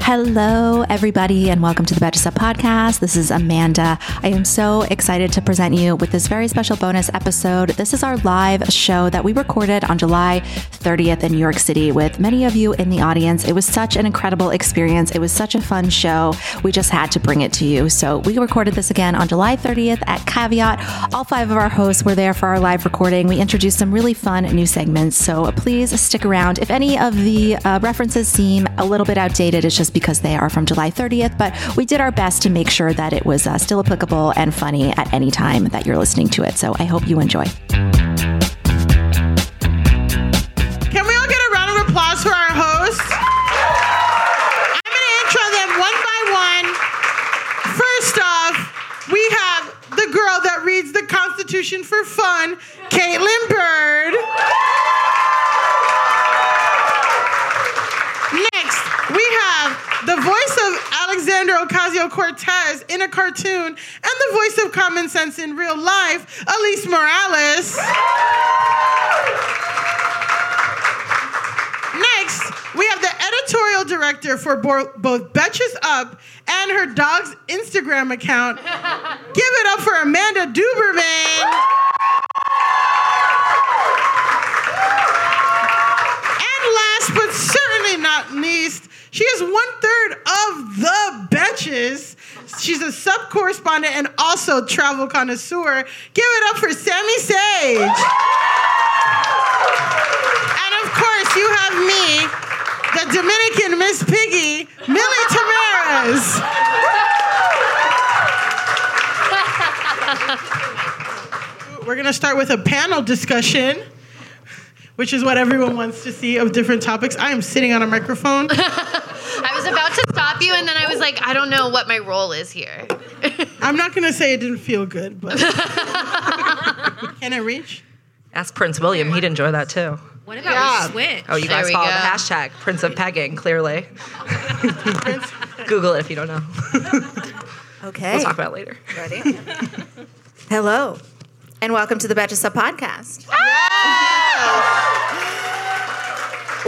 Hello, everybody, and welcome to the Betches Sup podcast. This is Amanda. I am so excited to present you with this very special bonus episode. This is our live show that we recorded on July 30th in New York City with many of you in the audience. It was such an incredible experience. It was such a fun show. We just had to bring it to you. So we recorded this again on July 30th at Caveat. All five of our hosts were there for our live recording. We introduced some really fun new segments. So please stick around. If any of the uh, references seem a little bit outdated, it's just because they are from July 30th, but we did our best to make sure that it was uh, still applicable and funny at any time that you're listening to it. So I hope you enjoy. Can we all get a round of applause for our hosts? I'm going to intro them one by one. First off, we have the girl that reads the Constitution for fun, Kaitlin Bird. Next, we have the voice of Alexander Ocasio Cortez in a cartoon and the voice of common sense in real life, Alise Morales. Next, we have the editorial director for bo- both Betches Sup and her dog's Instagram account. Give it up for Amanda Duberman. And last but certainly not least, she is one third of the Betches. She's a Sup correspondent and also travel connoisseur. Give it up for Sami Sage. And of course, you have me, the Dominican Miss Piggy, Milly Tamarez. We're gonna start with a panel discussion, which is what everyone wants to see of different topics. I am sitting on a microphone. I was about to stop you, and then I was like, I don't know what my role is here. I'm not gonna say it didn't feel good, but can I reach? Ask Prince William. He'd enjoy that too. What about Yeah. we switch? Oh, you guys we follow the hashtag Prince of Pegging, clearly. Google it if you don't know. Okay. We'll talk about it later. Ready? Hello, and welcome to the Betches Sup podcast.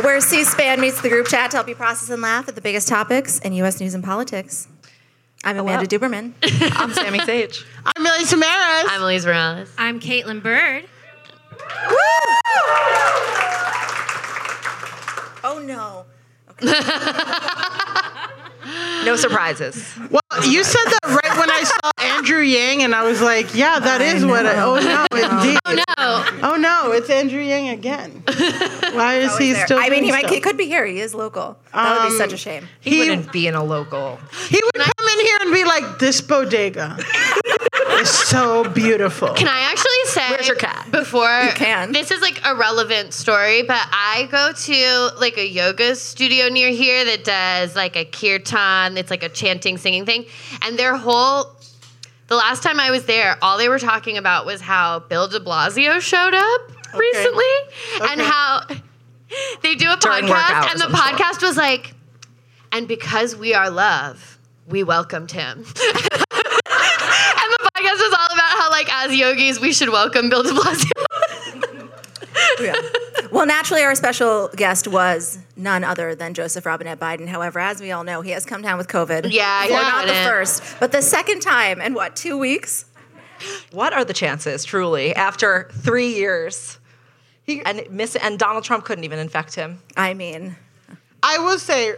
Where C-SPAN meets the group chat to help you process and laugh at the biggest topics in U.S. news and politics. I'm oh, Amanda Duberman. I'm Sami Sage. I'm Milly Tamarez. I'm Alise Morales. I'm Kaitlin Bird. Oh no. No surprises. well, you said that right when I saw Andrew Yang, and I was like, yeah, that is what I. Oh no, indeed. Oh, no, Oh no, it's Andrew Yang again. Why is he There. still? I mean, he might. He could be here. He is local. That would be um, such a shame. He, He- wouldn't be in a local. He would come in here and be like, "This bodega is so beautiful." can I actually say? Where's your cat? Before You can. This is like a relevant story, but I go to like a yoga studio near here that does like a kirtan. It's like a chanting, singing thing, and their whole. The last time I was there, all they were talking about was how Bill De Blasio showed up recently, and how they do a During podcast, hours, and the I'm sure. podcast was like, and because we are love, we welcomed him. and the podcast was all about how, like, as yogis, we should welcome Bill De Blasio. Well, naturally, our special guest was none other than Joseph Robinette Biden. However, as we all know, he has come down with COVID. Yeah, For he not the didn't. first, but the second time in what, two weeks? What are the chances, truly, after three years? and miss and Donald Trump couldn't even infect him. I mean, I will say,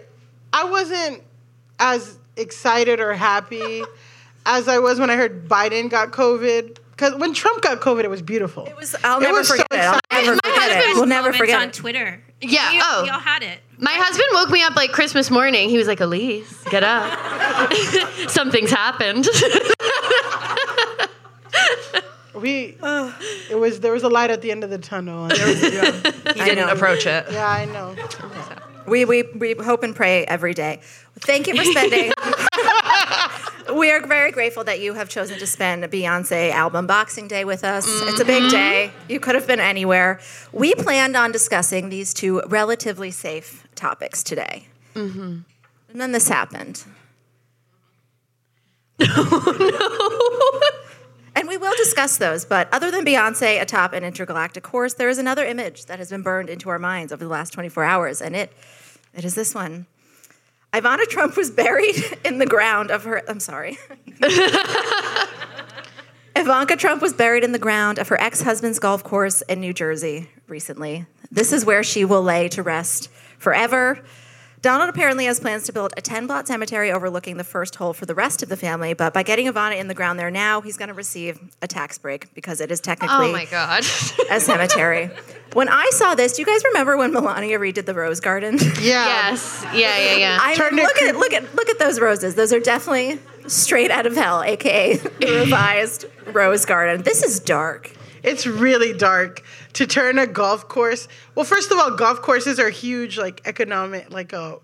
I wasn't as excited or happy as I was when I heard Biden got COVID because when Trump got COVID, it was beautiful. It was. I'll never forget it. I'll never My forget it. We'll never forget on it. Twitter. Yeah, We, oh. we all had it. My husband woke me up like Christmas morning. He was like, Alise, get up. Something's happened. We, it was there was a light at the end of the tunnel. And there was, yeah. He didn't approach it. yeah, I know. We, we, we hope and pray every day. Thank you for spending. We are very grateful that you have chosen to spend Beyonce album Boxing Day with us. It's a big mm-hmm. day. You could have been anywhere. We planned on discussing these two relatively safe topics today. Mm-hmm. And then this happened. Oh, and we will discuss those, but other than Beyonce atop an intergalactic horse, there is another image that has been burned into our minds over the last 24 hours, and it it is this one. Ivana Trump was buried in the ground of her I'm sorry. Ivanka Trump was buried in the ground of her ex-husband's golf course in New Jersey recently. This is where she will lay to rest forever. Donald apparently has plans to build a 10 plot cemetery overlooking the first hole for the rest of the family, but by getting Ivana in the ground there now, he's going to receive a tax break because it is technically oh my God. a cemetery. when I saw this, do you guys remember when Melania redid the rose garden? Yeah. yes. Yeah, yeah, yeah. I Turned mean, look at look at look at those roses. Those are definitely straight out of hell, aka the revised rose garden. This is dark. It's really dark to turn a golf course. Well, first of all, golf courses are huge, like economic, like a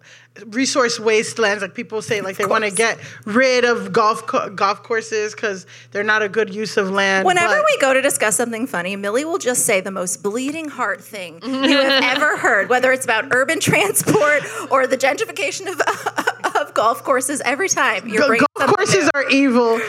resource wastelands. Like people say, like they want to get rid of golf co- golf courses because they're not a good use of land. Whenever but- we go to discuss something funny, Milly will just say the most bleeding heart thing you have ever heard, whether it's about urban transport or the gentrification of, of golf courses. Every time you're Go- golf courses new. are evil,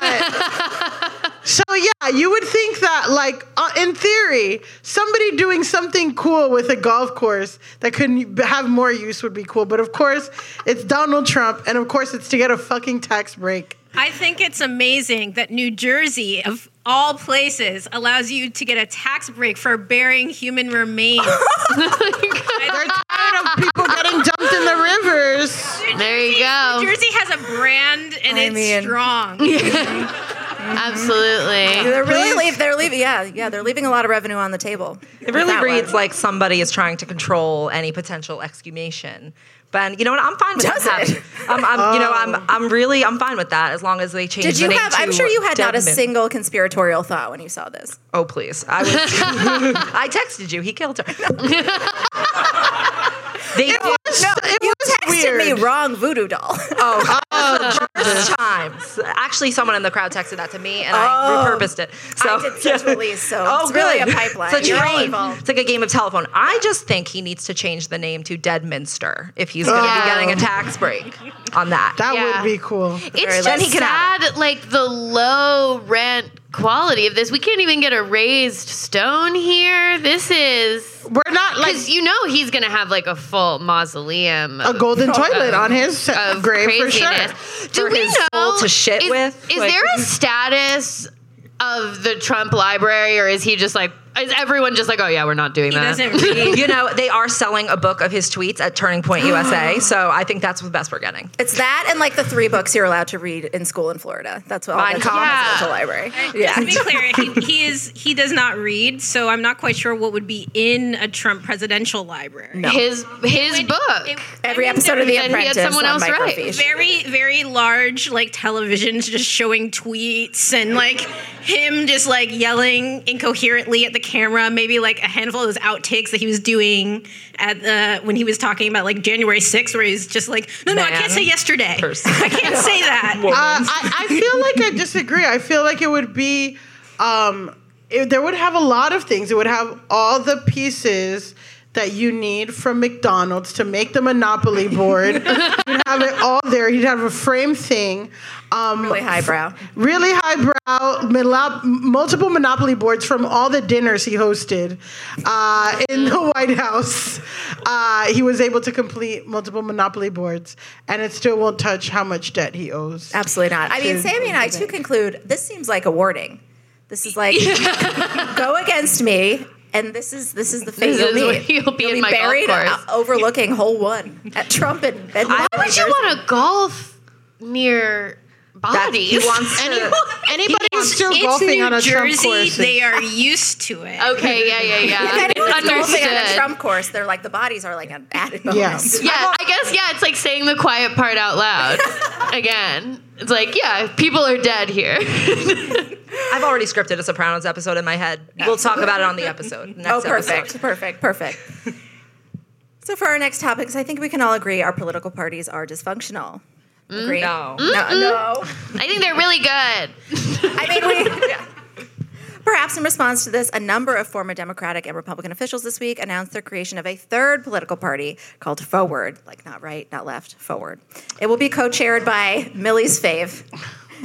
but so yeah, you would think that like uh, in theory, somebody doing something cool with a golf course that could have more use would be cool. But of course, it's Donald Trump, and of course, it's to get a fucking tax break. I think it's amazing that New Jersey, of all places, allows you to get a tax break for burying human remains. They're tired of people getting dumped in the rivers. there you go. New Jersey has a brand and I it's mean- strong. Absolutely. They're really leave, they're leaving. Yeah, yeah, they're leaving a lot of revenue on the table. It really reads like somebody is trying to control any potential exhumation. But you know what? I'm fine with Does that. it? I'm, I'm you know, I'm, oh. I'm really, I'm fine with that as long as they change. Did you the name have? I'm sure you had not a single conspiratorial thought when you saw this. Oh please! I was. I texted you. He killed her. they did. it You was texted weird. me wrong voodoo doll. Oh, oh. first times. Actually, someone in the crowd texted that to me, and I oh. repurposed it. So I did such release, so Oh, it's really good. a pipeline. It's a train. It's like a game of telephone. I just think he needs to change the name to Deadminster if he's going to Yeah. be getting a tax break on that. That Yeah. would be cool. It's he just can have sad, like the low rent quality of this. We can't even get a raised stone here. This is We're not like because you know he's gonna have like a full mausoleum. a of- golden toilet on his of grave for sure. craziness. Do For we his know to shit is, with? Is Like- there a status of the Trump library, or is he just like? Is everyone just like, oh yeah, we're not doing He that? doesn't read. you know, they are selling a book of his tweets at Turning Point USA, so I think that's the best we're getting. It's that and like the three books you're allowed to read in school in Florida. That's what all Mein Kampf. yeah. Yeah. the library. Just to be clear, he, he is he does not read, so I'm not quite sure what would be in a Trump presidential library. No. His his Would- book. it- Every I mean, episode of The Then he had Apprentice someone else write. very very large like televisions just showing tweets and like him just like yelling incoherently at the camera maybe like a handful of those outtakes that he was doing at the when he was talking about like January 6th where he's just like no no I can't say yesterday Person. I can't say that Uh, I, I feel like I disagree. I feel like it would be, um, it, there would have a lot of things. It would have all the pieces that you need from McDonald's to make the Monopoly board. You'd have it all there. You'd have a frame thing. Um, Really highbrow. really highbrow, melo- multiple Monopoly boards from all the dinners he hosted uh, in the White House. Uh, he was able to complete multiple Monopoly boards, and it still won't touch how much debt he owes. Absolutely not. I mean, Sami and I too conclude this seems like a warning. This is like go against me, and this is this is the fate This you'll meet. you'll be in my golf buried course. overlooking hole one at Trump and, and Why would you want to golf near bodies. he wants to. Any, anybody who's still golfing New on a Trump Jersey. course. They are used to it. okay, yeah, yeah, yeah. If anyone's golfing on a Understood. Trump course, they're like the bodies are like an added bonus. Yes. Yeah, I guess yeah. It's like saying the quiet part out loud again. It's like yeah, people are dead here. I've already scripted a Sopranos episode in my head. We'll talk about it on the episode. Next Oh, perfect, episode. perfect, perfect. so for our next topics, I think we can all agree our political parties are dysfunctional. Agree? No. no, no. I think they're really good. I mean, we. Perhaps in response to this, a number of former Democratic and Republican officials this week announced their creation of a third political party called Forward, like not right, not left, Forward. It will be co-chaired by Milly's fave,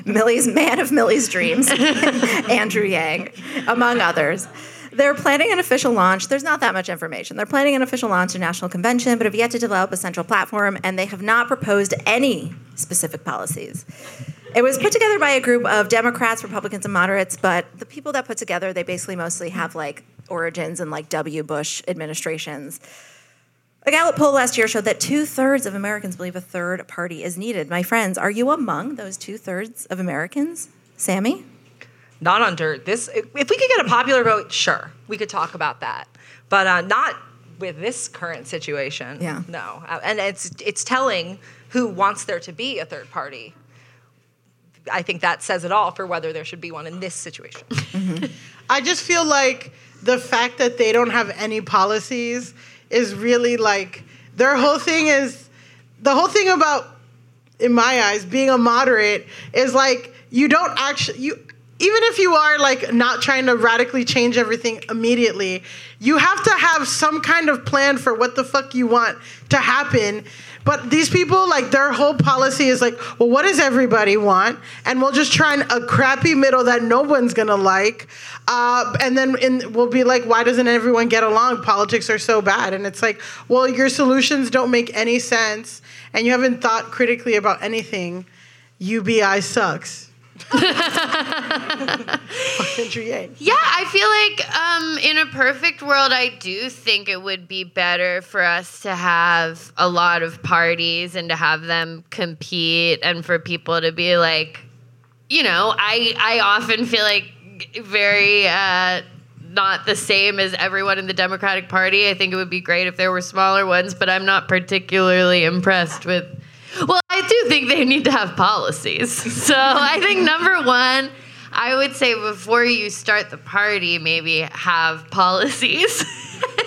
Milly's man of Milly's dreams, Andrew Yang, among others. They're planning an official launch. There's not that much information. They're planning an official launch to national convention, but have yet to develop a central platform, and they have not proposed any specific policies. It was put together by a group of Democrats, Republicans, and moderates, but the people that put together, they basically mostly have like origins in like W. Bush administrations. A Gallup poll last year showed that two thirds of Americans believe a third party is needed. My friends, are you among those two thirds of Americans? Sami? Not under this. If we could get a popular vote, sure, we could talk about that. But uh, not with this current situation. Yeah. No. Uh, and it's it's telling who wants there to be a third party. I think that says it all for whether there should be one in this situation. I just feel like the fact that they don't have any policies is really like their whole thing is the whole thing about in my eyes being a moderate is like you don't actually you even if you are like not trying to radically change everything immediately you have to have some kind of plan for what the fuck you want to happen. But these people like their whole policy is like well what does everybody want? And we'll just try a crappy middle that no one's gonna like. Uh, and then in, we'll be like why doesn't everyone get along? Politics are so bad. And it's like well your solutions don't make any sense. And you haven't thought critically about anything. UBI sucks. Yeah, I feel like um, in a perfect world, I do think it would be better for us to have a lot of parties and to have them compete, and for people to be like, you know, I I often feel like very. Uh, not the same as everyone in the Democratic Party. I think it would be great if there were smaller ones, but I'm not particularly impressed with. Well, I do think they need to have policies. So I think number one, I would say before you start the party, maybe have policies.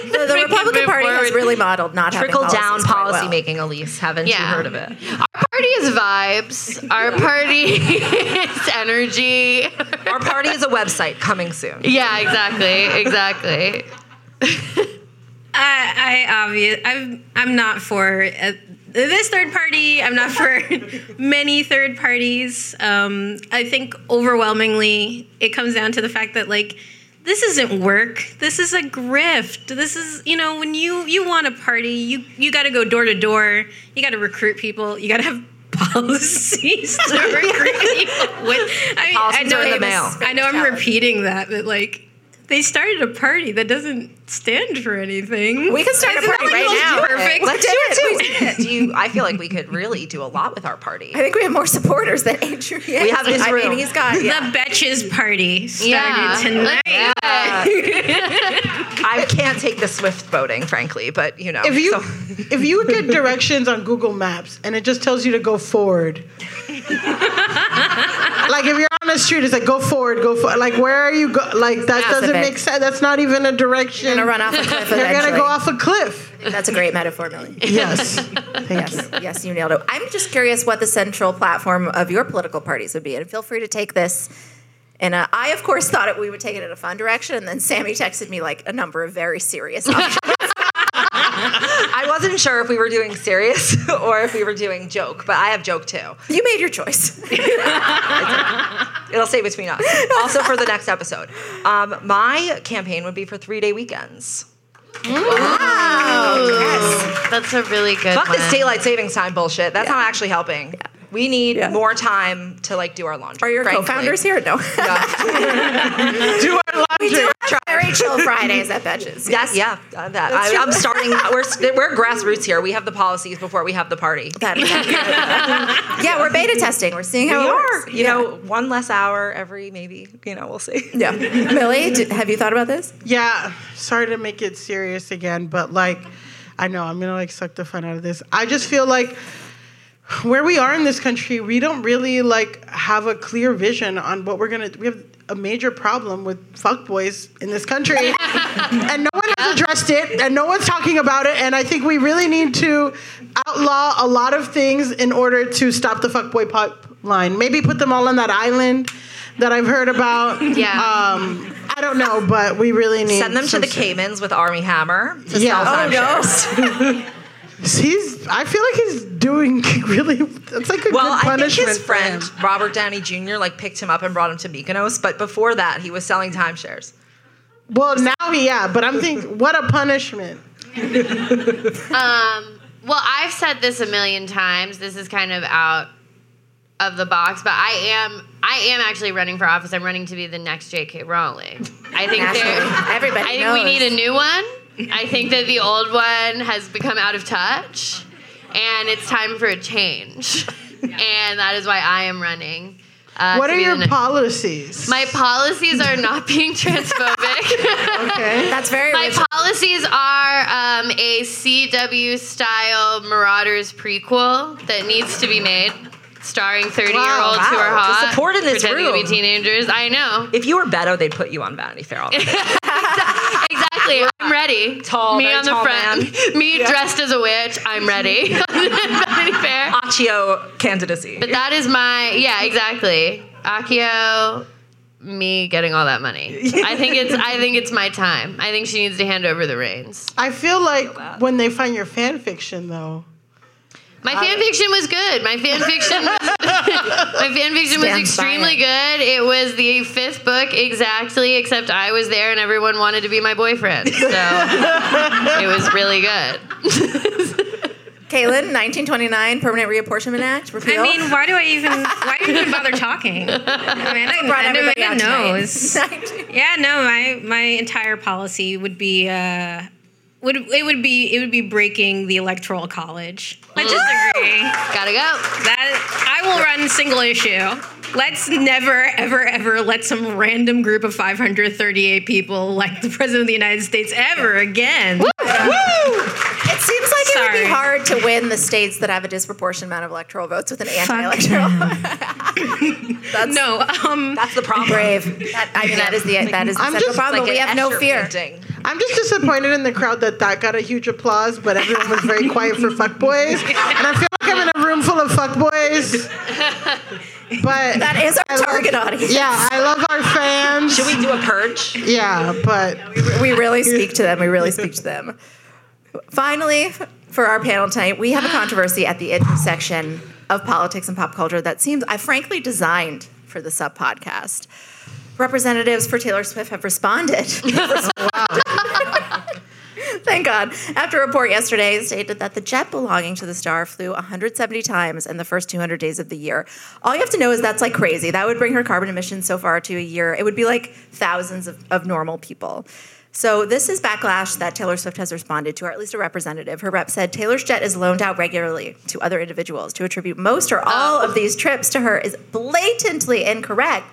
The, the Republican Party has really modeled not Trickle having down policies policy well. making, Alise. Haven't Yeah. you heard of it? Our party is vibes. Our party is energy. Our party is a website coming soon. Yeah, exactly, exactly. I, I obvious. I'm I'm not for uh, this third party. I'm not for many third parties. Um, I think overwhelmingly it comes down to the fact that like this isn't work. This is a grift. This is you know when you you want a party, you you got to go door to door. You got to recruit people. You got to have policies to recruit people with. I mean, I know are in the I'm- mail. I know I'm repeating that, but like. They started a party that doesn't stand for anything. We could start a Isn't that party what right now. Perfect. Let's do it. We did it. Do you, I feel like we could really do a lot with our party. I think we have more supporters than Andrew Yang. We have his I room. mean, he's got yeah. The Betches party started Yeah. tonight. I can't take the swift boating, frankly, but you know. if you so- if you get directions on Google Maps and it just tells you to go forward, like if you're on the street, it's like go forward, go forward. Like where are you go? Like that doesn't make sense. That's not even a direction. You're gonna run off a cliff You're gonna go off a cliff. That's a great metaphor, Milly. Yes. Thank Yes, you. yes, you nailed it. I'm just curious what the central platform of your political parties would be, and feel free to take this. And uh, I, of course, thought it, we would take it in a fun direction, and then Sami texted me like a number of very serious options. I wasn't sure if we were doing serious or if we were doing joke, but I have joke too. you made your choice. It'll stay between us. Also for the next episode. Um, my campaign would be for three day weekends. Wow, That's a really good Fuck one. this daylight savings time bullshit. That's not actually helping. We need Yeah. more time to like do our laundry. Are your frankly. co-founders here? No. Yeah. Do our laundry. we do have very chill Fridays. Fridays at Betches. Yes, yeah, uh, that. I, I'm starting. We're we're grassroots here. We have the policies before we have the party. That is yeah, we're beta testing. We're seeing how we it are. works. You Yeah. know, one less hour every maybe. You know, we'll see. Yeah. Milly, d- have you thought about this? Yeah, sorry to make it serious again, but like, I know I'm gonna like suck the fun out of this. I just feel like where we are in this country, we don't really like have a clear vision on what we're gonna. We have a major problem with fuckboys in this country, and no one has addressed it, and no one's talking about it. And I think we really need to outlaw a lot of things in order to stop the fuckboy pipeline. Maybe put them all on that island that I've heard about. Yeah. Um, I don't know, but we really need to Send them to the. Caymans with Armie Hammer to Yeah. sell Oh, timeshares. He's. I feel like he's doing really. It's like a Well, good I think punishment. his friend. Robert Downey Jr. like picked him up and brought him to Mykonos, but before that, he was selling timeshares. Well, now he yeah, but I'm thinking, what a punishment. Um, well, I've said this a million times. This is kind of out of the box, but I am I am actually running for office. I'm running to be the next J.K. Rowling. I think Everybody I think we need a new one. I think that the old one has become out of touch, and it's time for a change. and that is why I am running. Uh, what are be the your ne- policies? my policies are not being transphobic. okay. That's very My original. policies are um, a CW style Marauders prequel that needs to be made, starring 30 year olds who wow. are The hot, support in this pretending to be teenagers. I know. If you were Beto, they'd put you on Vanity Fair. All the time. Exactly. I'm ready. Tall, Me on the tall front. Me dressed as a witch. I'm ready. Vanity Fair. Accio candidacy. But that is my yeah, exactly. Accio me getting all that money. I think it's I think it's my time. I think she needs to hand over the reins. I feel like when they find your fan fiction, though. My fan fiction was good. My fan fiction was, my fan fiction was Stand extremely good. It was the fifth book exactly, except I was there and everyone wanted to be my boyfriend. So it was really good. Kaylin, 1929 Permanent Reapportionment Act repeal. I mean, why do I even why do you even bother talking? Amanda, brought Amanda everybody knows. Yeah, no, my my entire policy would be uh would it would be it would be breaking the electoral college. I just agree. Gotta go. That I will run single issue. Let's never ever ever let some random group of 538 people elect the president of the United States ever again. It seems like it would be hard to win the states that have a disproportionate amount of electoral votes with an anti-electoral. That's No, um That's the problem. brave. That, I mean, that is the that is the I'm central just problem. Like we have no fear. painting. I'm just disappointed in the crowd that that got a huge applause, but everyone was very quiet for fuckboys. And I feel like I'm in a room full of fuckboys. But That is our I love- target audience. Yeah, I love our fans. Should we do a purge? Yeah, but we really speak to them. We really speak to them. Finally, for our panel tonight, we have a controversy at the intersection of politics and pop culture that seems, I frankly, designed for the Sup podcast. Representatives for Taylor Swift have responded. Thank God. After a report yesterday stated that the jet belonging to the star flew 170 times in the first 200 days of the year. All you have to know is that's like crazy. That would bring her carbon emissions so far to a year. It would be like thousands of, of normal people. So this is backlash that Taylor Swift has responded to, or at least a representative. Her rep said Taylor's jet is loaned out regularly to other individuals. To attribute most or oh. all of these trips to her is blatantly incorrect.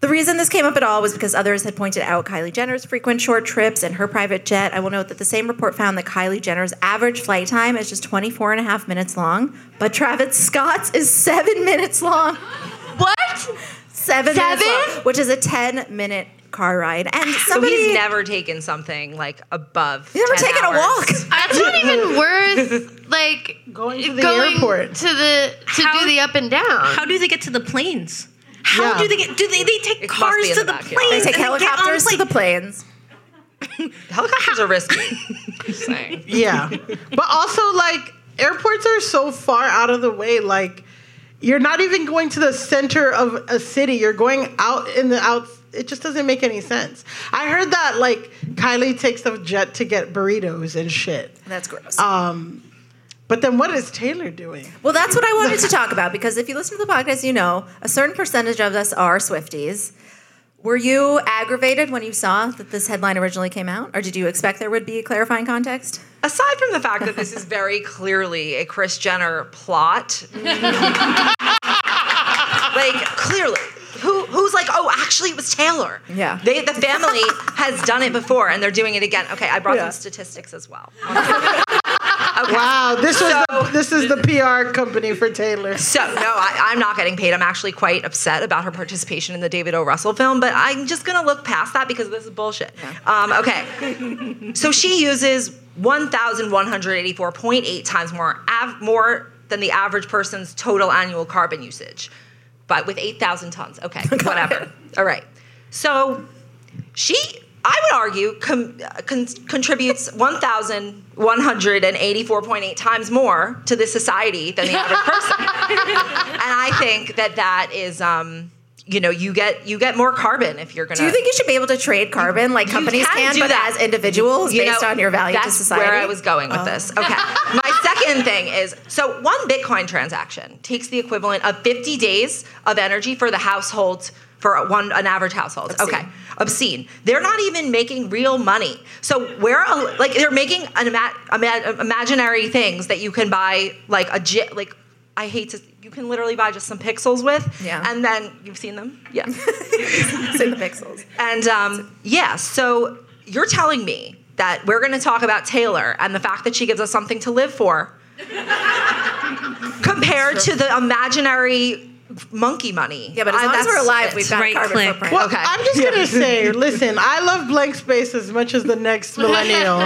The reason this came up at all was because others had pointed out Kylie Jenner's frequent short trips and her private jet. I will note that the same report found that Kylie Jenner's average flight time is just 24 and a half minutes long, but Travis Scott's is seven minutes long. What? Seven, minutes Seven? long, which is a 10 minute car ride. And So he's never taken something like above. He's never 10 taken a walk. That's not even worth like Going to the going airport. to the to How- do the up and down. how do they get to the planes? How Yeah. do they get do they they take It cars to the the, backyard. planes? They take and get on helicopters to the planes. Helicopters are risky. Just saying. yeah. But also, like, airports are so far out of the way. Like, you're not even going to the center of a city. You're going out in the out. It just doesn't make any sense. I heard that like Kylie takes the jet to get burritos and shit. That's gross. Um, but then what is Taylor doing? Well, that's what I wanted to talk about because if you listen to the podcast, you know a certain percentage of us are Swifties. Were you aggravated when you saw that this headline originally came out, or did you expect there would be a clarifying context? Aside from the fact that this is very clearly a Kris Jenner plot, like clearly. Who, who's like, oh, actually, it was Taylor. Yeah. They, the family has done it before and they're doing it again. Okay, I brought Yeah. some statistics as well. Wow, this was So- the, this is the PR company for Taylor. So no, I, I'm not getting paid. I'm actually quite upset about her participation in the David O. Russell film, but I'm just gonna look past that because this is bullshit. Um, okay, so she uses 1,184.8 times more av- more than the average person's total annual carbon usage, but with 8,000 tons. Okay, whatever. All right. So she, I would argue, com- uh, con- contributes 1,184.8 times more to this society than the average person. and I think that that is, um, you know, you get you get more carbon if you're gonna. Do you think you should be able to trade carbon like companies can can, do but that. as individuals You based know, on your value to that's society? where I was going with this. Oh. Okay. My second thing is so one Bitcoin transaction takes the equivalent of 50 days of energy for the household for one an average household. Obscene. Okay. Obscene. They're not even making real money. So where like they're making an ima- ima- imaginary things that you can buy like a like I hate to you can literally buy just some pixels with Yeah. and then you've seen them? Yeah. In the pixels. And um, yeah, so you're telling me that we're going to talk about Taylor and the fact that she gives us something to live for compared to the imaginary monkey money. Yeah, but as I- long as that's we're alive, we've got Right carbon click. footprint. Well, Okay. I'm just gonna say, listen, I love blank space as much as the next millennial,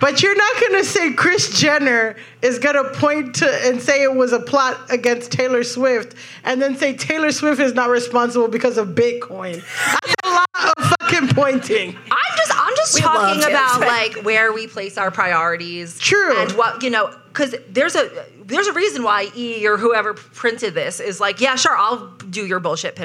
but you're not gonna say Kris Jenner is gonna point to and say it was a plot against Taylor Swift, and then say Taylor Swift is not responsible because of Bitcoin. That's a lot of fucking pointing. I'm just I'm just We talking about like where we place our priorities. True. And what you know, because there's a there's a reason why E or whoever printed this is like, yeah, sure, I'll do your bullshit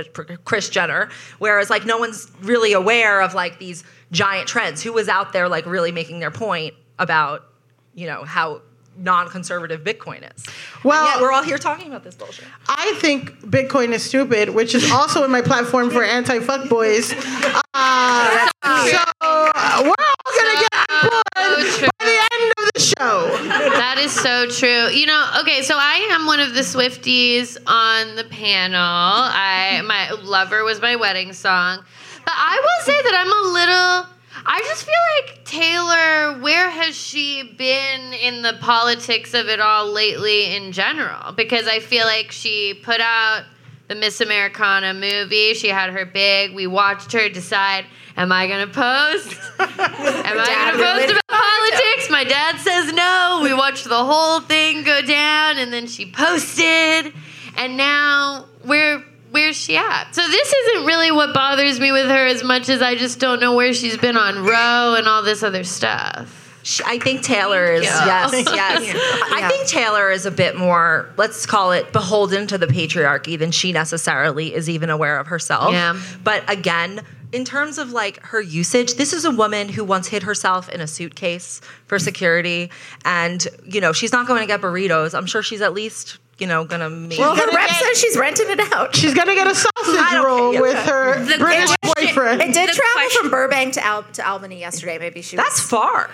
Kris Jenner. Whereas like no one's really aware of like these giant trends. Who was out there like really making their point about you know how non-conservative Bitcoin is. Well- and yet we're all here talking about this bullshit. I think Bitcoin is stupid, which is also in my platform for anti fuckboys. Uh, so uh, we're all gonna get on board So by the end of the show. That is so true. You know, okay, so I am one of the Swifties on the panel. I my lover was my wedding song. But I will say that I'm a little I just feel like Taylor, where has she been in the politics of it all lately in general? Because I feel like she put out the Miss Americana movie. She had her big. We watched her decide, am I going to post? Am I going to post about politics? My dad says no. We watched the whole thing go down, and then she posted, and now where where's she at? So this isn't really what bothers me with her as much as I just don't know where she's been on Roe and all this other stuff. I think Taylor is yes, yes. I think Taylor is a bit more, let's call it, beholden to the patriarchy than she necessarily is even aware of herself. Yeah. But again, in terms of like her usage, this is a woman who once hid herself in a suitcase for security, and you know she's not going to get burritos. I'm sure she's at least you know gonna make. Well, her rep says she's renting it out. She's gonna get a sausage roll care. with her The British question- boyfriend. It did The travel question- from Burbank to, Al- to Albany yesterday. Maybe she That's was. far.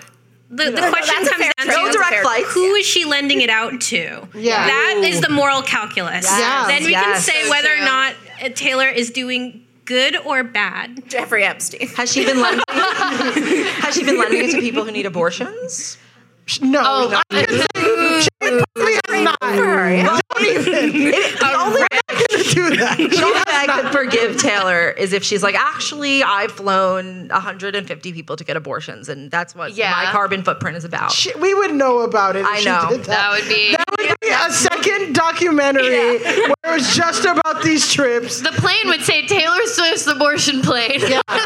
The, the No, question that's comes down to That's a direct fair flights. who is she lending it out to? Yeah. That is the moral calculus. Yes. Then we can say So whether or not uh, Taylor is doing good or bad. Jeffrey Epstein. Has she been lending? has she been lending it to people who need abortions? no, Oh, no. She probably has not. her, yeah. Don't even. The only way do that. The only way I could forgive Taylor is if she's like, actually, I've flown 150 people to get abortions, and that's what Yeah. my carbon footprint is about. She- we would know about it. If I she know. Did that. That would be That would be a second documentary where it was just about these trips. the plane would say Taylor Swift's abortion plane. Yeah. on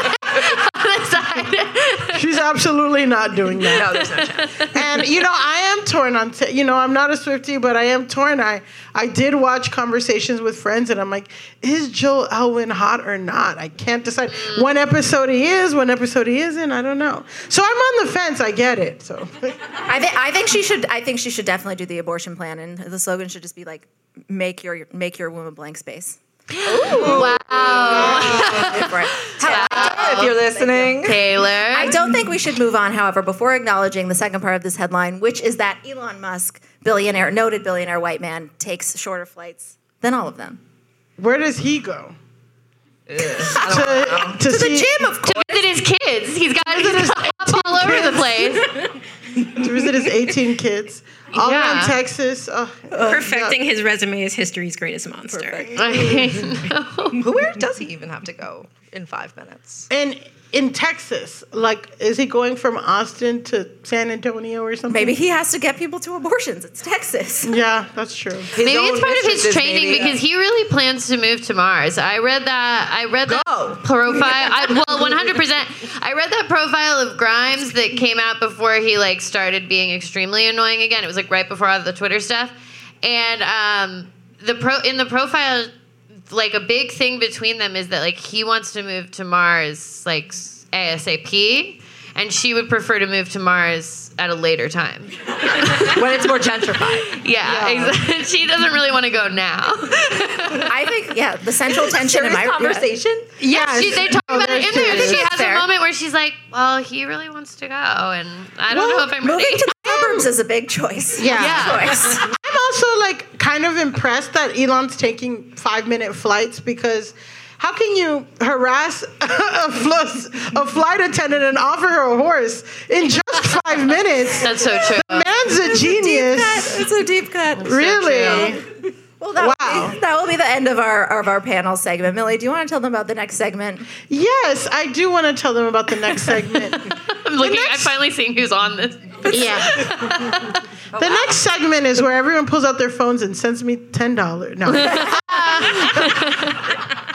the side. She's absolutely not doing that. No, there's no chance. and you know i am torn on t- you know i'm not a swifty but i am torn i i did watch conversations with friends and i'm like is Joe Alwyn hot or not i can't decide one episode he is one episode he isn't i don't know so i'm on the fence i get it so I think I think she should. I think she should definitely do the abortion plan, and the slogan should just be like, "Make your make your womb a blank space." Wow. if you're listening. Taylor. I don't think we should move on, however, before acknowledging the second part of this headline, which is that Elon Musk, billionaire, noted billionaire white man, takes shorter flights than all of them. Where does he go? to, to, To the gym, of course. visit his kids. He's got his up all over the place. to visit his 18 kids. All Yeah. around Texas. Oh, Perfecting his resume as history's greatest monster. Where does he even have to go in five minutes? And in Texas, like, is he going from Austin to San Antonio or something? Maybe he has to get people to abortions. It's Texas. Yeah, that's true. Maybe it's part of his training maybe, because he really plans to move to Mars. I read that. I read that Go. profile. I, well, one hundred percent. I read that profile of Grimes that came out before he like started being extremely annoying again. It was like right before all the Twitter stuff, and um, the pro in the profile, like a big thing between them is that like he wants to move to Mars like ASAP, and she would prefer to move to Mars at a later time. when it's more gentrified. Yeah, exactly. she doesn't really want to go now. I think, yeah, the central tension in my conversation. Yeah, she, they talk Oh, about it in there. serious. She has Fair. a moment where she's like, "Well, he really wants to go, and I don't Well, know if I'm Moving ready." to the suburbs is a big choice. Yeah. Yeah. Choice. I'm also like kind of impressed that Elon's taking five minute flights because how can you harass a, fl- a flight attendant and offer her a horse in just five minutes? That's so true. The man's a genius. It's a deep cut. Really? Well, that, Wow. will be, that will be the end of our of our panel segment. Milly, do you want to tell them about the next segment? Yes, I do want to tell them about the next segment. I'm looking. I'm finally seeing who's on this. yeah. The next segment is where everyone pulls out their phones and sends me ten dollars. No.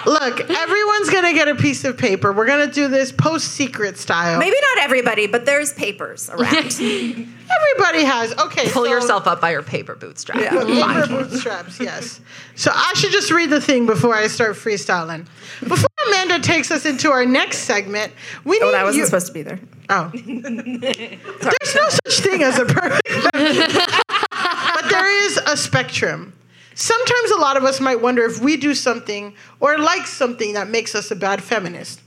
Look, everyone's gonna get a piece of paper. We're gonna do this post secret style. Maybe not everybody, but there's papers around. Everybody has. Okay. Pull so- yourself up by your paper bootstrap. Paper bootstraps, yes. So I should just read the thing before I start freestyling. Before Amanda takes us into our next segment, we oh, need oh, that wasn't you- supposed to be there. Oh. There's no such thing as a perfect but there is a spectrum. Sometimes a lot of us might wonder if we do something or like something that makes us a bad feminist.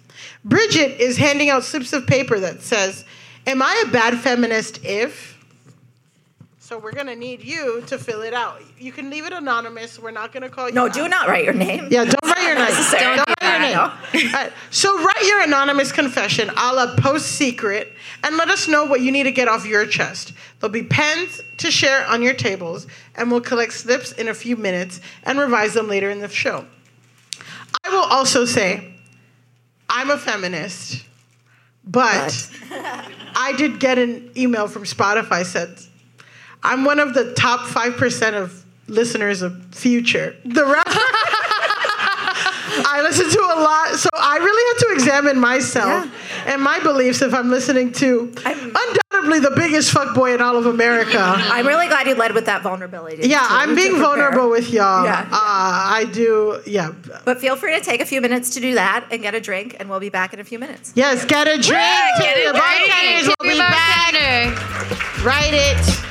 Bridget is handing out slips of paper that says, Am I a bad feminist if? So we're gonna need you to fill it out. You can leave it anonymous. We're not gonna call you. No, out. do not write your name. Yeah, don't write your name. Don't Do write your All right, So write your anonymous confession a la post secret and let us know what you need to get off your chest. There'll be pens to share on your tables, and we'll collect slips in a few minutes and revise them later in the show. I will also say, I'm a feminist, but I did get an email from Spotify said I'm one of the top five percent of listeners of Future, the rapper. I listen to a lot, so I really have to examine myself and my beliefs if I'm listening to undoubtedly the biggest fuckboy in all of America. I'm really glad you led with that vulnerability. Yeah, to- I'm being vulnerable with y'all. Yeah. Uh, I do, yeah. But feel free to take a few minutes to do that and get a drink, and we'll be back in a few minutes. Yes, get a drink. Get Tip it the bartenders Tip will be back. Write it.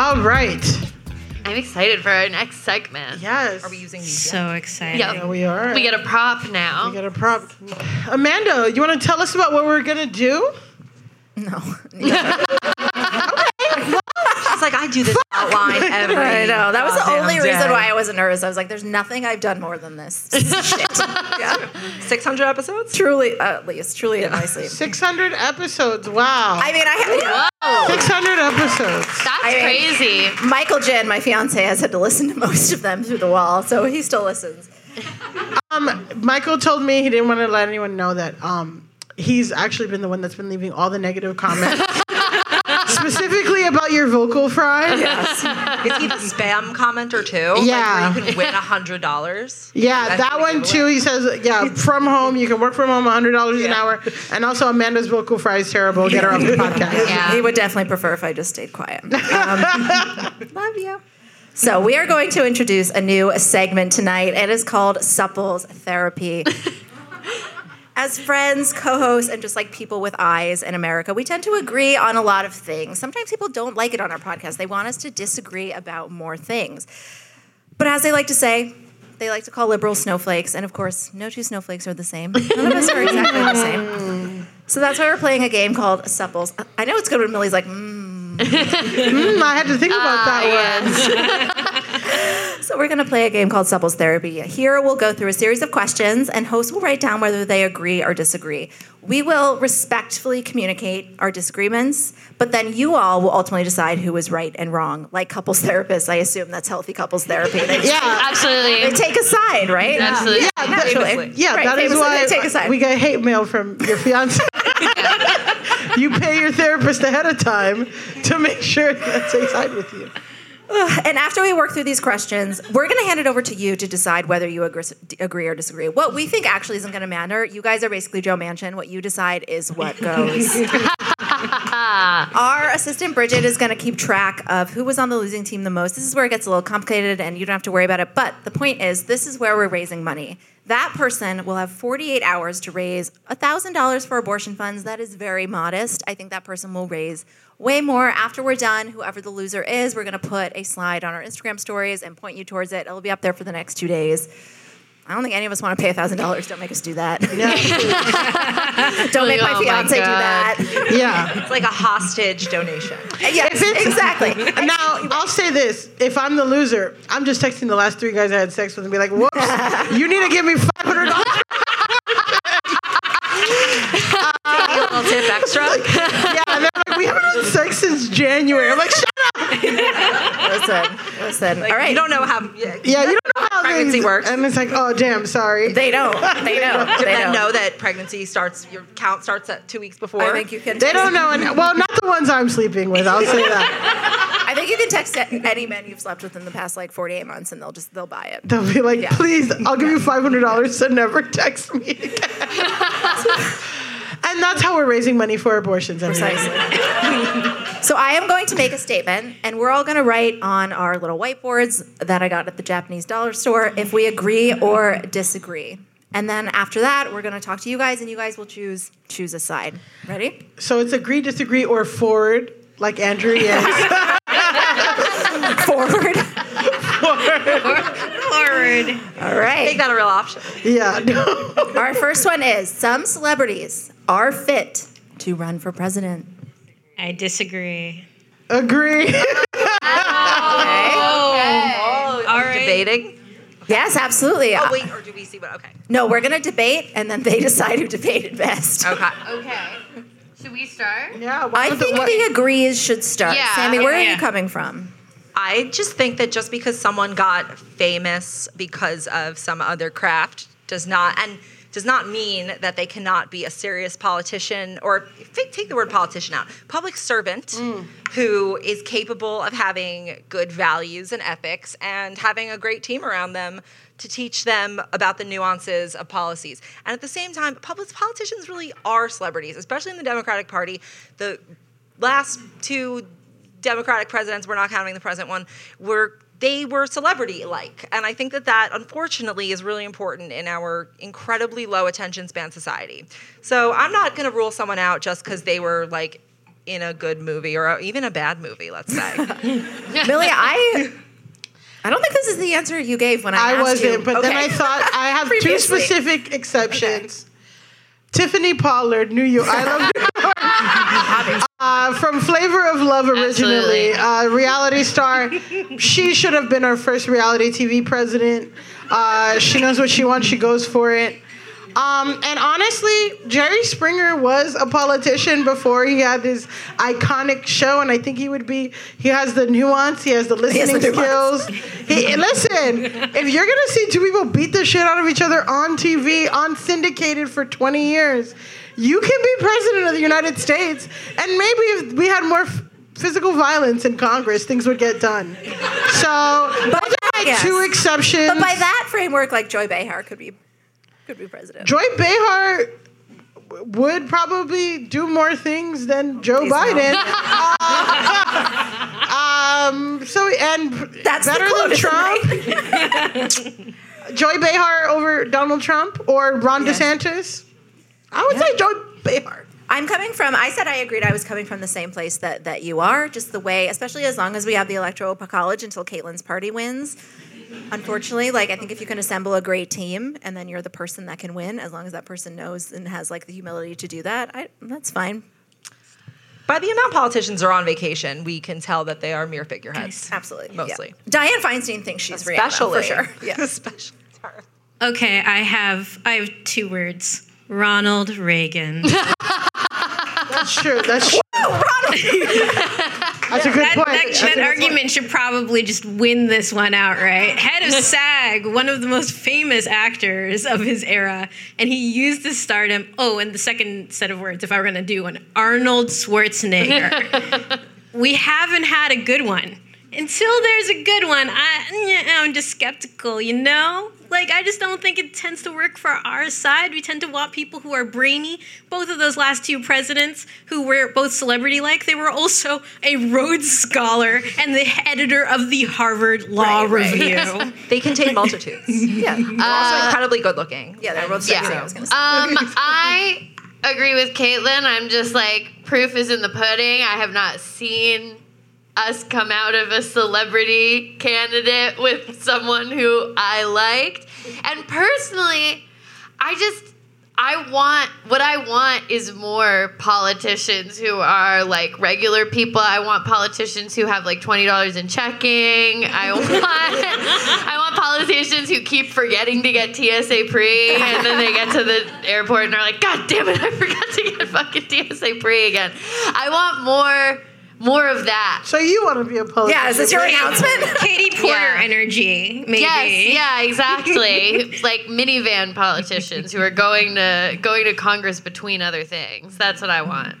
All right. I'm excited for our next segment. Yes. Are we using these? So excited. Yep. Yeah, we are. We get a prop now. We got a prop. Amanda, you want to tell us about what we're gonna do? No. She's like, I do this outline every. I know. That was the goddamn only reason day. why I wasn't nervous. I was like, there's nothing I've done more than this. This shit. yeah. 600 episodes? Truly, uh, at least, truly in my sleep. 600 episodes. Wow. I mean, I have. 600 episodes. That's I mean- crazy. Michael Jan, my fiance, has had to listen to most of them through the wall, so he still listens. Um, Michael told me he didn't want to let anyone know that um, he's actually been the one that's been leaving all the negative comments. Specifically about your vocal fry. Yes. Is he the spam commenter too? Yeah. Like where you can win a hundred dollars. Yeah, that one too. He says, yeah, from home. You can work from home a $100 an hour. And also, Amanda's vocal fry is terrible. Get her off the podcast. Yeah. He would definitely prefer if I just stayed quiet. Um, love you. So, we are going to introduce a new segment tonight. It is called Supples Therapy. As friends, co hosts, and just like people with eyes in America, we tend to agree on a lot of things. Sometimes people don't like it on our podcast, they want us to disagree about more things. But as they like to say, they like to call liberals snowflakes. And of course, no two snowflakes are the same. None of us are exactly the same. So that's why we're playing a game called Supples. I know it's good when Milly's like, mm. Mm, I had to think about that one. So we're going to play a game called Supples Therapy. Here we'll go through a series of questions, and hosts will write down whether they agree or disagree. We will respectfully communicate our disagreements, but then you all will ultimately decide who is right and wrong. Like couples therapists, I assume that's healthy couples therapy. They, Yeah. Absolutely. they take a side, right? Absolutely. Yeah, Naturally. Yeah, Right, that is why they take a side. we get hate mail from your fiance. you pay your therapist ahead of time to make sure that they side with you. And after we work through these questions, we're going to hand it over to you to decide whether you agree, agree or disagree. What we think actually isn't going to matter. You guys are basically Joe Manchin. What you decide is what goes. Our assistant Bridget is going to keep track of who was on the losing team the most. This is where it gets a little complicated and you don't have to worry about it. But the point is, this is where we're raising money. That person will have 48 hours to raise $1,000 for abortion funds. That is very modest. I think that person will raise way more after we're done. Whoever the loser is, we're going to put a slide on our Instagram stories and point you towards it. It'll be up there for the next two days. I don't think any of us want to pay $1,000. Don't make us do that. don't make my Oh my fiance do that. Yeah. It's like a hostage donation. Uh, yes, exactly. Now, I'll say this. If I'm the loser, I'm just texting the last three guys I had sex with and be like, whoops, you need to give me $500. A little tip extra. yeah, and they're like, we haven't had sex since January. I'm like, shut up. listen, listen. Like, All right. You don't know how. Yeah, Yeah, you don't know how Pregnancy things- works. And it's like, oh, damn, sorry. They don't. They don't. Do They don't. know that pregnancy starts? Your count starts at two weeks before. I think you can. They don't know. And, well, not the ones I'm sleeping with. I'll say that. I think you can text any men you've slept with in the past like 48 months, and they'll just they'll buy it. They'll be like, Yeah. please, I'll give you $500 to never text me again. And that's how we're raising money for abortions. Precisely. so I am going to make a statement, and we're all going to write on our little whiteboards that I got at the Japanese dollar store if we agree or disagree. And then after that, we're going to talk to you guys, and you guys will choose choose a side. Ready? So it's agree, disagree, or forward, like Andrew is. Forward. Forward. All right. Make that a real option. yeah. No. Our first one is some celebrities are fit to run for president. I disagree. Agree. Oh, oh All are we right. debating? Yes, absolutely. Oh uh, wait, or do we see what? Okay. No, we're going to debate, and then they decide who debated best. Okay. Okay. Should we start? yeah. I was it- think what- the agrees should start. Yeah, Sami, where are yeah. you coming from? I just think that just because someone got famous because of some other craft does not and does not mean that they cannot be a serious politician or take take the word politician out. Public servant mm. who is capable of having good values and ethics and having a great team around them to teach them about the nuances of policies. And at the same time public politicians really are celebrities especially in the democratic party. The last two Democratic presidents, we're not counting the present one, were they were celebrity like. And I think that that unfortunately is really important in our incredibly low attention span society. So I'm not going to rule someone out just because they were like in a good movie or even a bad movie, let's say. Milly, I I don't think this is the answer you gave when I, I asked wasn't, you. but then I thought I have two specific exceptions. Tiffany Pollard, New York. I love New York. Uh, from Flavor of Love originally, uh, reality star. She should have been our first reality TV president. Uh, she knows what she wants. She goes for it. Um, and honestly, Jerry Springer was a politician before he had this iconic show, and I think he would be. He has the nuance. He has the has the listening skills. He, listen, if you're gonna see two people beat the shit out of each other on TV, on syndicated for 20 years, you can be president of the United States. And maybe if we had more f- physical violence in Congress, things would get done. So, But those are two exceptions. But by that framework, like Joy Behar could be could be president. Joy Behar would probably do more things than Joe Please no. Biden. Uh, um, so and That's better than Trump. Joy Behar over Donald Trump or Ron Yes. DeSantis. I would say Joy Behar. I'm coming from. I said I agreed. I was coming from the same place that that you are. Just the way, especially as long as we have the electoral college until Kaitlin's party wins. Unfortunately, like I think if you can assemble a great team and then you're the person that can win, as long as that person knows and has like the humility to do that, I, that's fine. By the amount politicians are on vacation, we can tell that they are mere figureheads. Absolutely, Mostly. Yeah. Dianne Feinstein thinks she's Rihanna, Especially. for sure. Yeah. Especially. her. Okay, I have I have two words. Ronald Reagan. That's true. That's true. That's a good that, point. that, that good argument point. should probably just win this one outright. Head of SAG, one of the most famous actors of his era, and he used his stardom. Oh, and the second set of words, if I were going to do one, Arnold Schwarzenegger. we haven't had a good one. Until there's a good one, I, I'm just skeptical, you know? Like, I just don't think it tends to work for our side. We tend to want people who are brainy. Both of those last two presidents, who were both celebrity like, they were also a Rhodes Scholar and the editor of the Harvard Law Right, right. Review. They contain multitudes. Yeah. They're also incredibly good looking. Yeah, they're both Yeah. I was gonna say. Um, I agree with Kaitlin. I'm just like, proof is in the pudding. I have not seen us come out of a celebrity candidate with someone who I liked. And personally, I just. I want what I want is more politicians who are like regular people. I want politicians who have like twenty dollars in checking. I want I want politicians who keep forgetting to get TSA pre, and then they get to the airport and are like, God damn it, I forgot to get fucking TSA pre again. I want more more of that. So you want to be a politician? yeah, is this your announcement? Katie Porter Yeah. energy, maybe. Yes, yeah, exactly. like minivan politicians who are going to going to Congress between other things. That's what I want.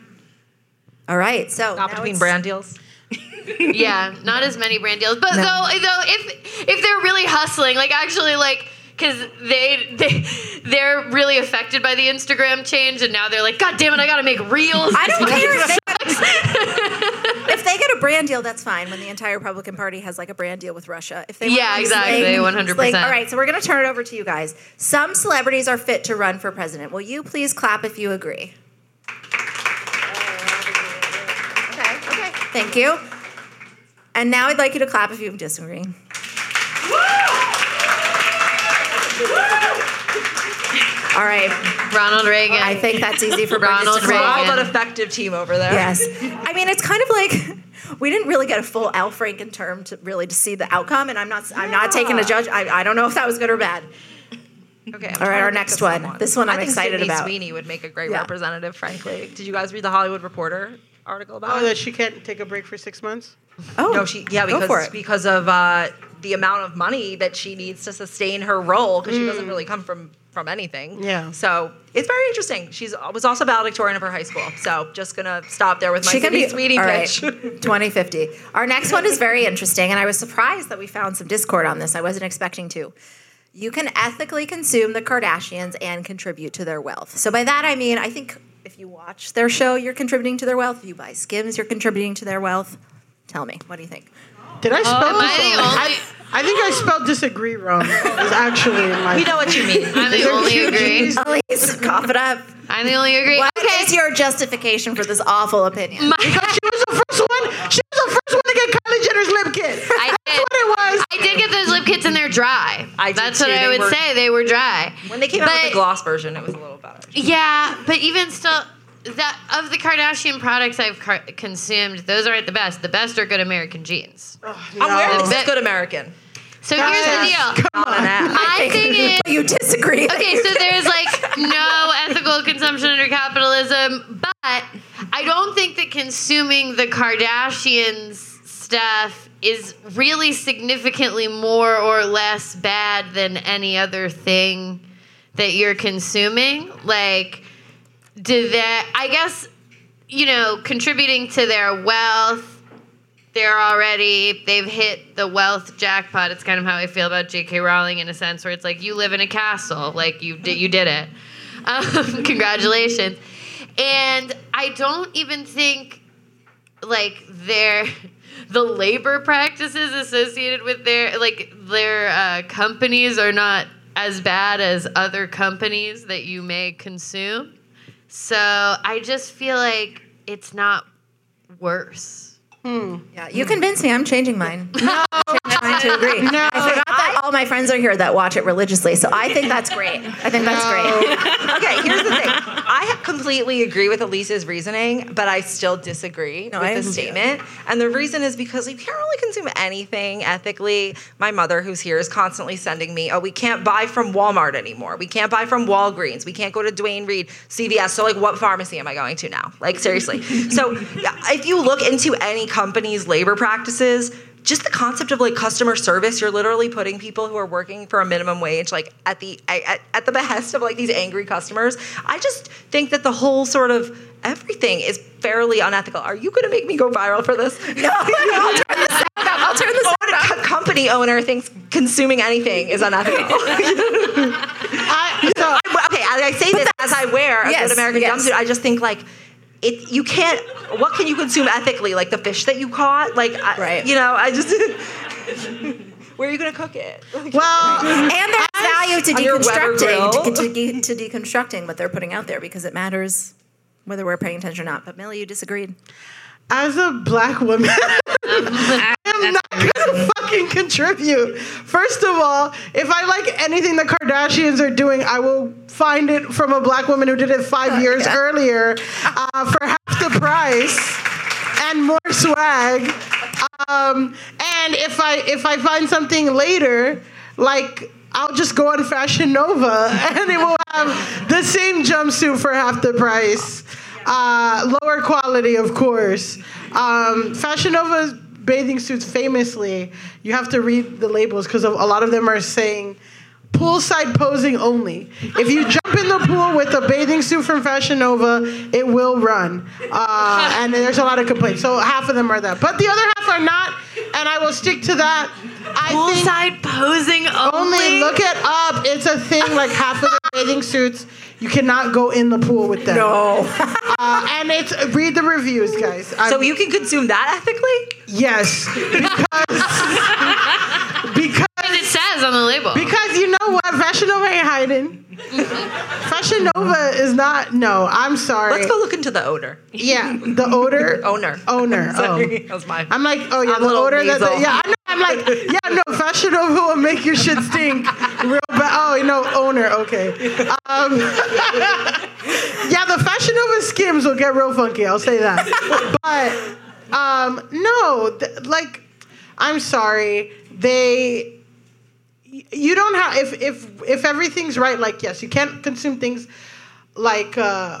All right, so Not between brand deals. yeah, not as many brand deals, but No. though though if if they're really hustling, like actually like because they they they're really affected by the Instagram change, and now they're like, God damn it, I gotta make reels. I don't care if they, if they get brand deal, that's fine. When the entire Republican Party has like a brand deal with Russia, if they Yeah, want to exactly, 100%. All right, so we're gonna turn it over to you guys. Some celebrities are fit to run for president. Will you please clap if you agree? Okay, okay. Thank you. And now I'd like you to clap if you disagree. All right. Ronald Reagan. I think that's easy for Bridget Ronald to call. Reagan. An effective team over there. Yes. I mean, it's kind of like we didn't really get a full Al Franken term to really to see the outcome, and I'm not I'm not taking a judge. I, I don't know if that was good or bad. Okay. I'm All trying right, to our next one. someone. This one I'm I think excited Sydney about. Sweeney would make a great Yeah. representative. Frankly, did you guys read the Hollywood Reporter article about? Oh, that she can't take a break for six months? Oh, no, she yeah go because for it. because of uh, the amount of money that she needs to sustain her role because she doesn't really come from from anything. Yeah. So it's very interesting. She's was also valedictorian of her high school. So just gonna stop there with my She Sydney be Sweeney all right, pitch. 2050. Our next one is very interesting, and I was surprised that we found some discord on this. I wasn't expecting to. You can ethically consume the Kardashians and contribute to their wealth. So by that I mean, I think if you watch their show, you're contributing to their wealth. If you buy Skims, you're contributing to their wealth. Tell me, what do you think? Did I spell oh, am I this wrong? only- I, I think I spelled disagree wrong. It's actually my. we know what you mean. I'm the only agree. Alise, cough it up. I'm the only agree. What okay. is your justification for this awful opinion? Because she was the first one. She was the first one to get Kylie Jenner's lip kit. I That's did. what it was. I did get those lip kits and they're dry. I did That's too. what I would were- say. They were dry. when they came out with the gloss version, it was a little better. Yeah, but even still, that of the Kardashian products I've car- consumed, those aren't the best. The best are good American jeans. I'm wearing this. But- It's good American. So here's the deal. Not an ad. My thing is, you disagree. okay, so there's like no ethical consumption under capitalism, but I don't think that consuming the Kardashians stuff is really significantly more or less bad than any other thing that you're consuming. Like, did that, I guess, you know, contributing to their wealth. They're already they've hit the wealth jackpot. It's kind of how I feel about J.K. Rowling in a sense, where it's like you live in a castle, like you did, you did it. Um, congratulations. And I don't even think like their the labor practices associated with their like their uh, companies are not as bad as other companies that you may consume. So I just feel like it's not worse. Hmm. Yeah, you convinced me. I'm changing mine. No, mine to agree. No, I forgot that all my friends are here that watch it religiously, so I think that's great. I think that's great. okay, here's the thing. I completely agree with Alise's reasoning, but I still disagree I with the do. statement. And the reason is because you can't really consume anything ethically. My mother, who's here, is constantly sending me, oh, we can't buy from Walmart anymore. We can't buy from Walgreens. We can't go to Duane Reade, CVS. So, like, what pharmacy am I going to now? Like, seriously. so, if you look into any company's labor practices, just the concept of like customer service you're literally putting people who are working for a minimum wage like at the at, at the behest of like these angry customers i just think that the whole sort of everything is fairly unethical are you going to make me go viral for this no I'll turn this up. I'll turn this Oh, a company owner thinks consuming anything is unethical. I, so, okay, I, I say this as I wear a Yes, good American yes. jumpsuit. I just think like it. You can't. What can you consume ethically? Like the fish that you caught. Like I, Right. You know, I just. Where are you going to cook it? Like, well, And there's value to On your Weber deconstructing, grill. to, to, to deconstructing what they're putting out there because it matters whether we're paying attention or not. But Milly, you disagreed. as a black woman, I um, am not gonna fucking contribute. First of all, if I like anything the Kardashians are doing, I will find it from a black woman who did it five years earlier uh, for half the price and more swag. Um, and if I if I find something later, like I'll just go on Fashion Nova and it will have the same jumpsuit for half the price. Uh, lower quality, of course. Um, Fashion Nova's bathing suits, famously, you have to read the labels because a lot of them are saying poolside posing only. If you jump in the pool with a bathing suit from Fashion Nova, it will run. Uh, and there's a lot of complaints. So half of them are that. But the other half are not, and I will stick to that. I Poolside posing only. only look it up. It's a thing. Like half of the bathing suits You cannot go in the pool with them. No. uh, and it's read the reviews, guys. So you can consume that ethically? Yes, because because it says on the label. because you know what, Fashion Nova ain't hiding. Fashion Nova is not. No, I'm sorry. Let's go look into the odor. Yeah, the odor. Owner. Owner. Sorry, Oh. that was my. I'm like, oh yeah, I'm the little odor that. The, nasal. yeah, I know. I'm like, yeah, no, Fashion Nova will make your shit stink real bad. Oh, you know, owner. Okay. Um, yeah, the Fashion Nova skims will get real funky. I'll say that. But um, no, th- like, I'm sorry. They you don't have if if if everything's right like yes you can't consume things like uh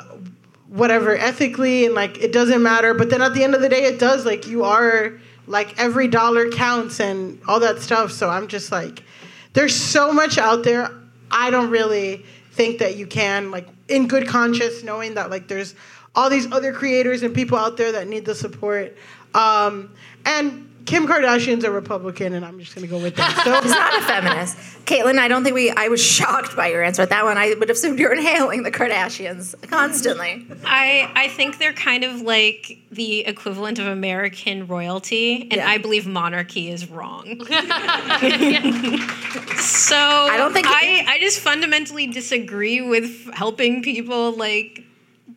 whatever ethically and like it doesn't matter but then at the end of the day it does like you are like every dollar counts and all that stuff. So i'm just like there's so much out there. I don't really think that you can like in good conscience knowing that like there's all these other creators and people out there that need the support. Um and kim kardashian's a republican and i'm just gonna go with that so She's not a feminist. Kaitlin, I don't think we, I was shocked by your answer at that one. I would have assumed you're inhaling the Kardashians constantly. I I think they're kind of like the equivalent of American royalty, and I believe monarchy is wrong. so I don't think- I I just fundamentally disagree with helping people like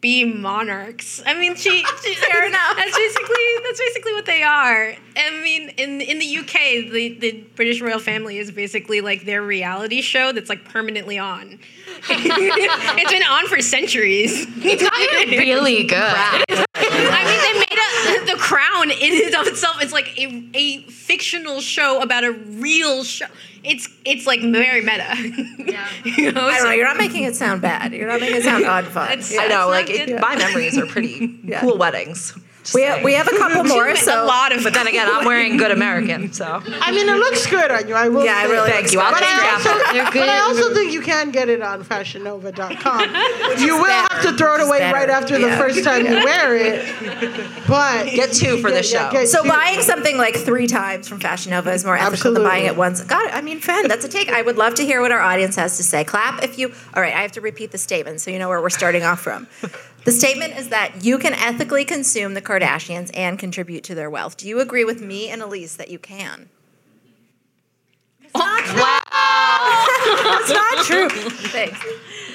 be monarchs. I mean, she, she Fair enough. That's basically that's basically what they are. I mean, in in the UK, the the British royal family is basically like their reality show that's like permanently on. it's been on for centuries. It's gotten really good. I mean, they made a, the crown in and of itself. It's like a, a fictional show about a real show. It's it's like very meta. Yeah. you know, I don't so- know. You're not making it sound bad. You're not making it sound odd fun. It's- I know, like it, my memories are pretty cool weddings. Just We, saying. we have a couple more. So a lot of. But then again, I'm wearing good American, so I mean, it looks good on you. I will. Yeah, it say. really thank you. I'll But take I, also, but I also think you can get it on fashionnova.com. you will have to throw it away better. right after the first time you wear it. But Get two for the show. get So two. buying something like three times from Fashion Nova is more ethical Absolutely. than buying it once. God, I mean, Fen, that's a take. I would love to hear what our audience has to say. Clap if you. All right, I have to repeat the statement so you know where we're starting off from. The statement is that you can ethically consume the Kardashians and contribute to their wealth. Do you agree with me and Alise that you can? That's not true. Thanks.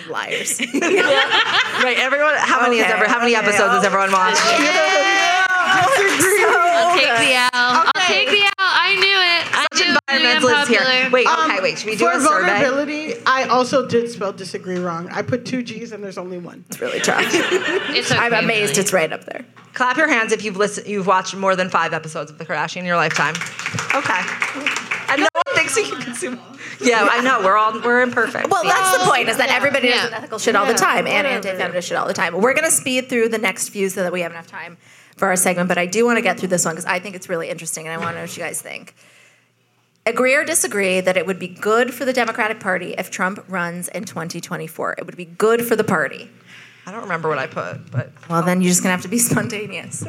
Liars. right, everyone. How many has ever? How many okay, episodes has everyone watched? I'll take the L. I'll take the L. I knew it. I Such knew it was gonna be environmentalist here. unpopular. Wait, Um, okay, wait. Should we do a survey? vulnerability, I also did spell disagree wrong. I put two G's and there's only one. It's really tough. It's okay, I'm amazed really. it's right up there. Clap your hands if you've listened. You've watched more than five episodes of The Kardashian in your lifetime. Okay. And no one thinks you can consume. Yeah, I know. We're all we're imperfect. Well, that's the point, is that everybody does Yeah. unethical shit all the time and anti-feminist shit all the time. We're going to speed through the next few so that we have enough time for our segment, but I do want to get through this one because I think it's really interesting and I want to know what you guys think. Agree or disagree that it would be good for the Democratic Party if Trump runs in 2024? It would be good for the party. I don't remember what I put, but Well, then you're just going to have to be spontaneous.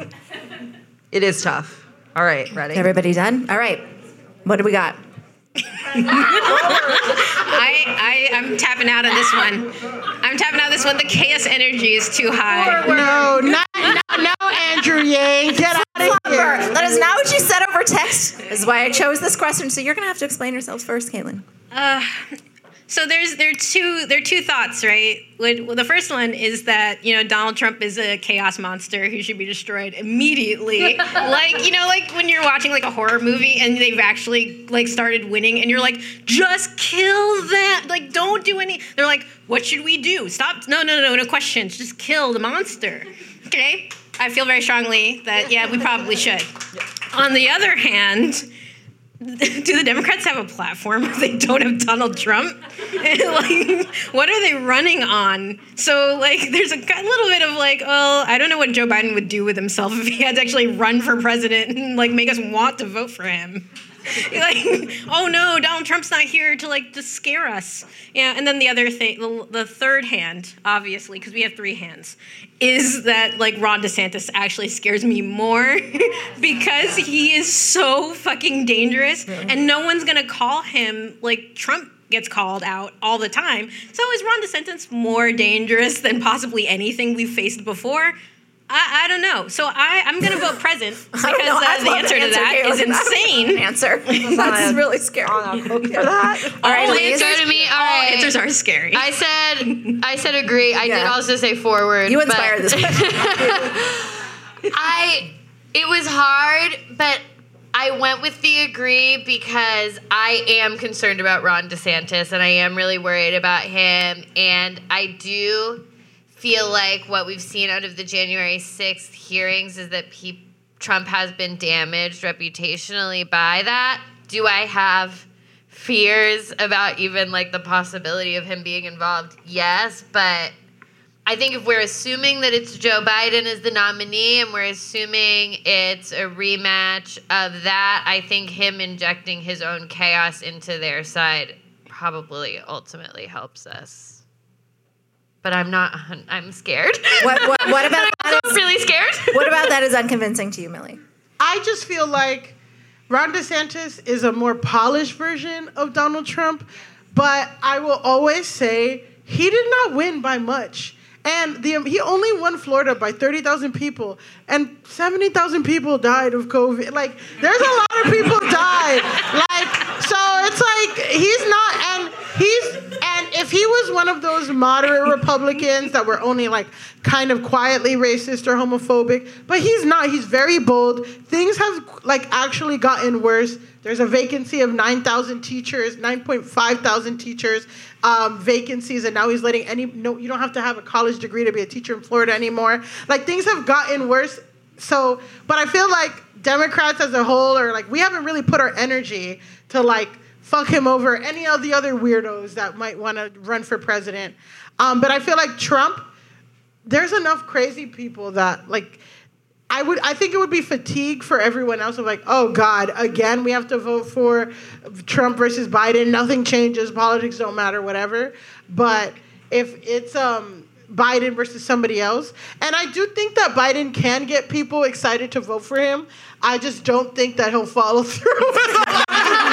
it is tough. All right, ready? Everybody done? All right. What do we got? I, I I'm tapping out of this one. I'm tapping out of this one. The chaos energy is too high. No, not, no, no, Andrew Yang. Get out of here. That is not what you said over text. This is why I chose this question. So you're going to have to explain yourselves first, Kaitlin. Uh, so there's there are two there are two thoughts, right? Well, the first one is that you know Donald Trump is a chaos monster who should be destroyed immediately. like you know, like when you're watching like a horror movie and they've actually like started winning, and you're like, just kill them. Like, don't do any. They're like, what should we do? Stop. No, no, no, no questions. Just kill the monster. Okay. I feel very strongly that yeah, we probably should. On the other hand do the Democrats have a platform if they don't have Donald Trump? like, what are they running on? So, like, there's a little bit of like, well, I don't know what Joe Biden would do with himself if he had to actually run for president and like make us want to vote for him. like, oh no, Donald Trump's not here to like to scare us. Yeah, and then the other thing, the, the third hand, obviously, because we have three hands, is that like Ron DeSantis actually scares me more because he is so fucking dangerous, and no one's gonna call him like Trump gets called out all the time. So is Ron DeSantis more dangerous than possibly anything we've faced before? I, I don't know. So I, I'm going to vote present because I don't know. uh, I'd the answer to to that answer, is Kaitlin. I don't insane. Answer. That's really scary. for that. All right, Oh, answer to me. All All right. answers are scary. I said I said agree. I did also say forward. You but- inspired this. I it was hard, but I went with the agree because I am concerned about Ron DeSantis and I am really worried about him and I do feel like what we've seen out of the January 6th hearings is that pe- Trump has been damaged reputationally by that. Do I have fears about even like the possibility of him being involved? Yes, but I think if we're assuming that it's Joe Biden as the nominee and we're assuming it's a rematch of that, I think him injecting his own chaos into their side probably ultimately helps us. But I'm not, I'm scared. What, what, what about I'm that? also really scared. What about that is unconvincing to you, Milly? I just feel like Ron DeSantis is a more polished version of Donald Trump, but I will always say he did not win by much. And the, he only won Florida by 30,000 people, and 70,000 people died of COVID. Like, there's a lot of people died. Like, so it's like he's not, and he's, and if he was one of those moderate Republicans that were only like kind of quietly racist or homophobic, but he's not. He's very bold. Things have like actually gotten worse. There's a vacancy of 9,000 teachers, 9.5 thousand teachers um, vacancies, and now he's letting any no. You don't have to have a college degree to be a teacher in Florida anymore. Like things have gotten worse. So, but I feel like Democrats as a whole are like we haven't really put our energy to like fuck him over any of the other weirdos that might want to run for president. Um, but I feel like Trump, there's enough crazy people that like I would I think it would be fatigue for everyone else of like, oh God, again we have to vote for Trump versus Biden. Nothing changes, politics don't matter, whatever. But if it's um Biden versus somebody else, and I do think that Biden can get people excited to vote for him. I just don't think that he'll follow through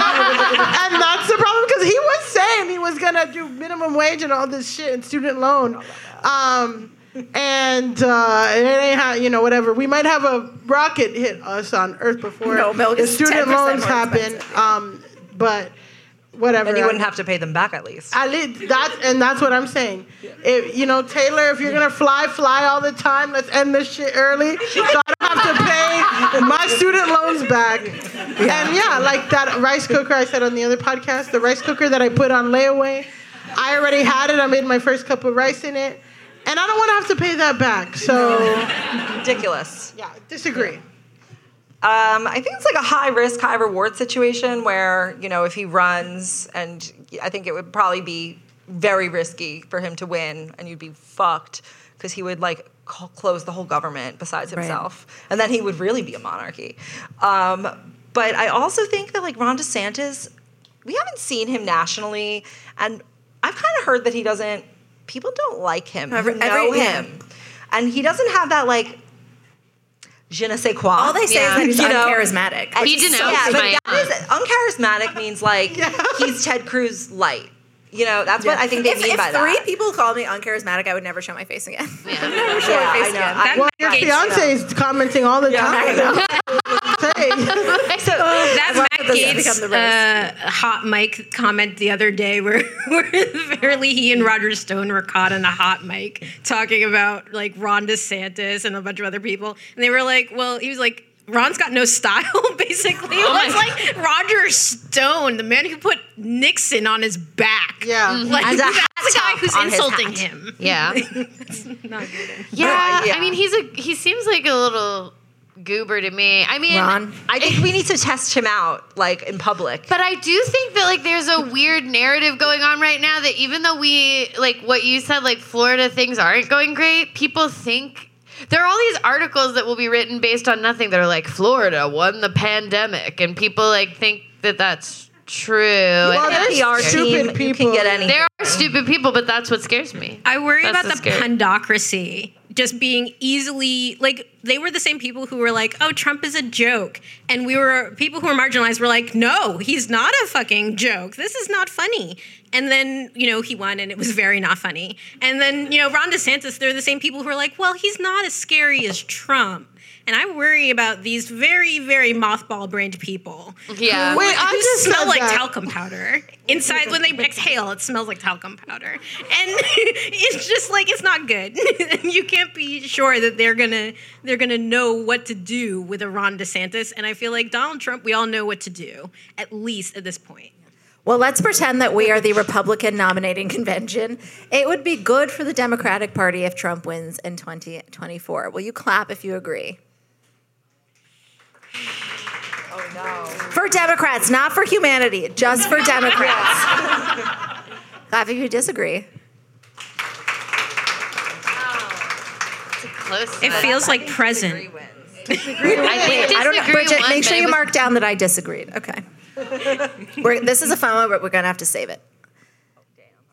and that's the problem because he was saying he was gonna do minimum wage and all this shit and student loan. Um, and uh, it ain't how you know whatever. We might have a rocket hit us on Earth before No, milk the is student loans happen. Um, but whatever. And you wouldn't have to pay them back at least. I least that and that's what I'm saying. If you know Taylor, if you're gonna fly, fly all the time. Let's end this shit early, so I don't have to pay my student loans back. And yeah, like that rice cooker I said on the other podcast, the rice cooker that I put on layaway. I already had it. I made my first cup of rice in it, and I don't want to have to pay that back. So Ridiculous. yeah, disagree. Um, I think it's like a high risk, high reward situation where, you know, if he runs, and I think it would probably be very risky for him to win, and you'd be fucked because he would like c- close the whole government besides Right. himself. And then he would really be a monarchy. Um, but I also think that like Ron DeSantis, we haven't seen him nationally, and I've kind of heard that he doesn't, people don't like him, Every- know every- yeah. him. And he doesn't have that like, je ne sais quoi. All they say is that he's you uncharismatic. And He so- denounced yeah, but that is uncharismatic means like he's Ted Cruz light. You know, that's what I think they if, mean if by three that. people called me unccharismatic, I would never show my face again. Yeah. I'd never show Yeah, my face again. I- Well, your fiance is commenting all the time. Say. So, That Matt that Gaetz become the uh, hot mic comment the other day where, where apparently he and Roger Stone were caught in a hot mic talking about like Ron DeSantis and a bunch of other people. And they were like, well, he was like, Ron's got no style, basically. Oh It was like Roger Stone, the man who put Nixon on his back. Yeah. Mm-hmm. Like, As a that's hat the guy who's insulting him. Yeah. Not good. Yeah, uh, Yeah. I mean, he's a he seems like a little goober to me. I mean, Ron. I think we need to test him out, like in public. But I do think that like there's a weird narrative going on right now that even though we like what you said, like Florida things aren't going great, people think there are all these articles that will be written based on nothing that are like Florida won the pandemic, and people like think that that's true. Well, and there's PR stupid team, you can get anything. There are stupid people, but that's what scares me. I worry That's about the the scary- pandocracy just being easily like they were the same people who were like, "Oh, Trump is a joke," and we were people who were marginalized were like, "No, he's not a fucking joke. This is not funny." And then you know he won, and it was very not funny. And then you know Ron DeSantis, they're the same people who are like, "Well, he's not as scary as Trump." And I worry about these very, very mothball brained people. Yeah. Who, Wait, I just smell like that. talcum powder. Inside, when they exhale, it smells like talcum powder. And it's just like, it's not good. you can't be sure that they're gonna, they're gonna know what to do with a Ron DeSantis. And I feel like Donald Trump, we all know what to do, at least at this point. Well, let's pretend that we are the Republican nominating convention. It would be good for the Democratic Party if Trump wins in 2024. Will you clap if you agree? Oh no. For Democrats, not for humanity, just for Democrats. clap if you disagree. Close. It feels like present. I think I don't know. Bridget, make sure you was- mark down that I disagreed. Okay. We're, this is a fun one, but we're going to have to save it.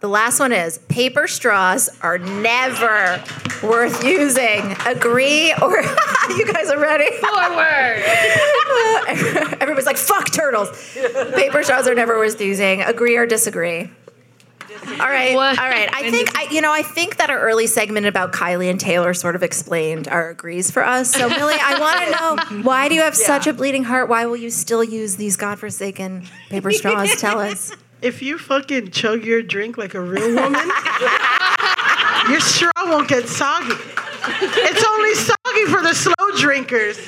The last one is paper straws are never worth using. Agree or you guys are ready? Forward. Everybody's like, fuck turtles. Paper straws are never worth using. Agree or disagree? All right, What? all right. I think I, you know. I think that our early segment about Kylie and Taylor sort of explained our agrees for us. So, Milly, I want to know why do you have such a bleeding heart? Why will you still use these godforsaken paper straws? Tell us. If you fucking chug your drink like a real woman, your straw won't get soggy. It's only soggy for the slow drinkers.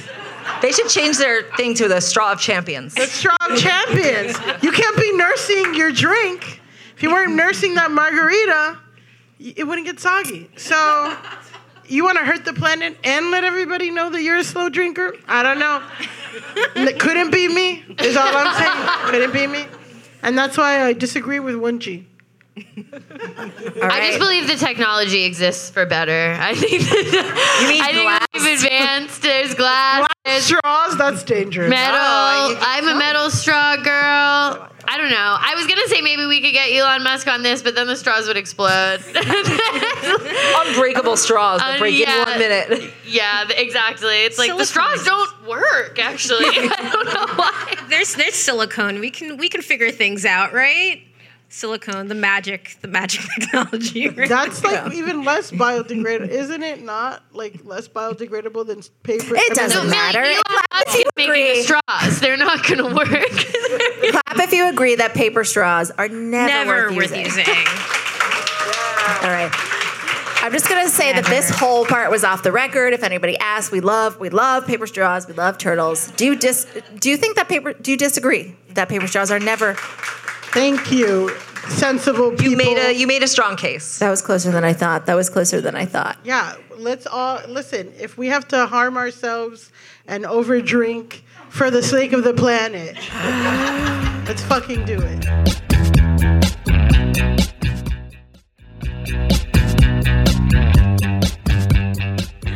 They should change their thing to the straw of champions. The straw of champions. You can't be nursing your drink. If you weren't nursing that margarita, it wouldn't get soggy. So, you want to hurt the planet and let everybody know that you're a slow drinker? I don't know. Couldn't be me, is all I'm saying. Couldn't be me. And that's why I disagree with 1G. I just believe the technology exists for better. I think that, You mean I glass? think we've advanced. There's glass. There's Straws, that's dangerous. metal. Oh, I'm a metal straw girl. I don't know. I was gonna say maybe we could get Elon Musk on this, but then the straws would explode. Unbreakable straws that Uh, break yeah. in one minute. yeah, th- exactly. It's like the straws don't work. Actually, I don't know why. There's there's silicone. We can we can figure things out, right? Silicone, the magic, the magic technology. Right? That's like even less biodegradable, isn't it? Not like less biodegradable than paper. It doesn't mean, matter. Elon Clap Musk if you agree. the straws. They're not gonna work. Clap if you agree that paper straws are never, Never worth, worth using. using. All right. I'm just gonna say that this whole part was off the record. If anybody asks, we love we love paper straws. We love turtles. Do you dis Do you think that paper? Do you disagree that paper straws are never? Thank you, sensible people. You made a you made a strong case. That was closer than I thought. That was closer than I thought. Yeah, let's all listen. If we have to harm ourselves and overdrink for the sake of the planet, let's fucking do it.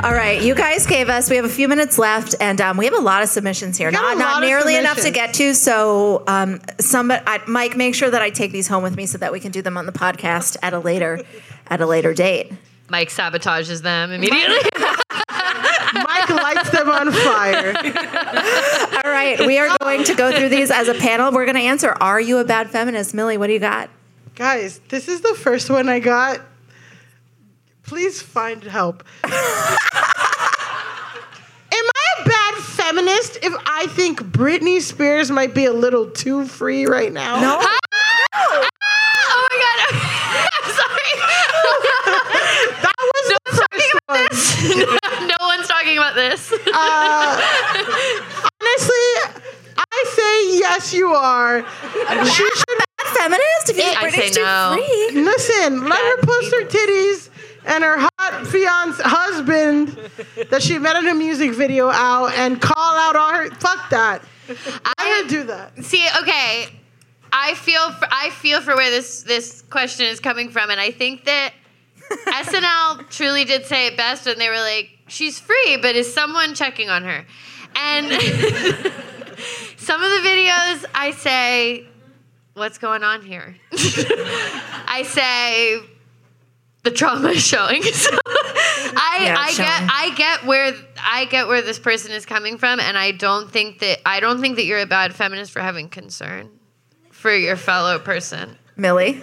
All right, you guys gave us. We have a few minutes left, and um, we have a lot of submissions here. Not not nearly enough to get to. So, um, somebody, I, Mike, make sure that I take these home with me so that we can do them on the podcast at a later, at a later date. Mike sabotages them immediately. Mike lights them on fire. All right, we are going to go through these as a panel. We're going to answer: Are you a bad feminist, Milly? What do you got? Guys, this is the first one I got. Please find help. Am I a bad feminist if I think Britney Spears might be a little too free right now? No. oh my god! I'm sorry. That was the first one. no one's talking about this. Uh, honestly, I say yes, you are. She should Bad feminist? If you think I Britney's say no. too free. listen. Let her post her titties and her hot fiance husband that she met in a music video out and call out all her. Fuck that. I'm gonna do that. See, okay, I feel for, I feel for where this this question is coming from, and I think that SNL truly did say it best when they were like, "She's free, but is someone checking on her?" And some of the videos, I say, "What's going on here?" I say. The trauma is showing. So I, Yeah, I it's get. I get where I get where this person is coming from, and I don't think that I don't think that you're a bad feminist for having concern for your fellow person. Milly?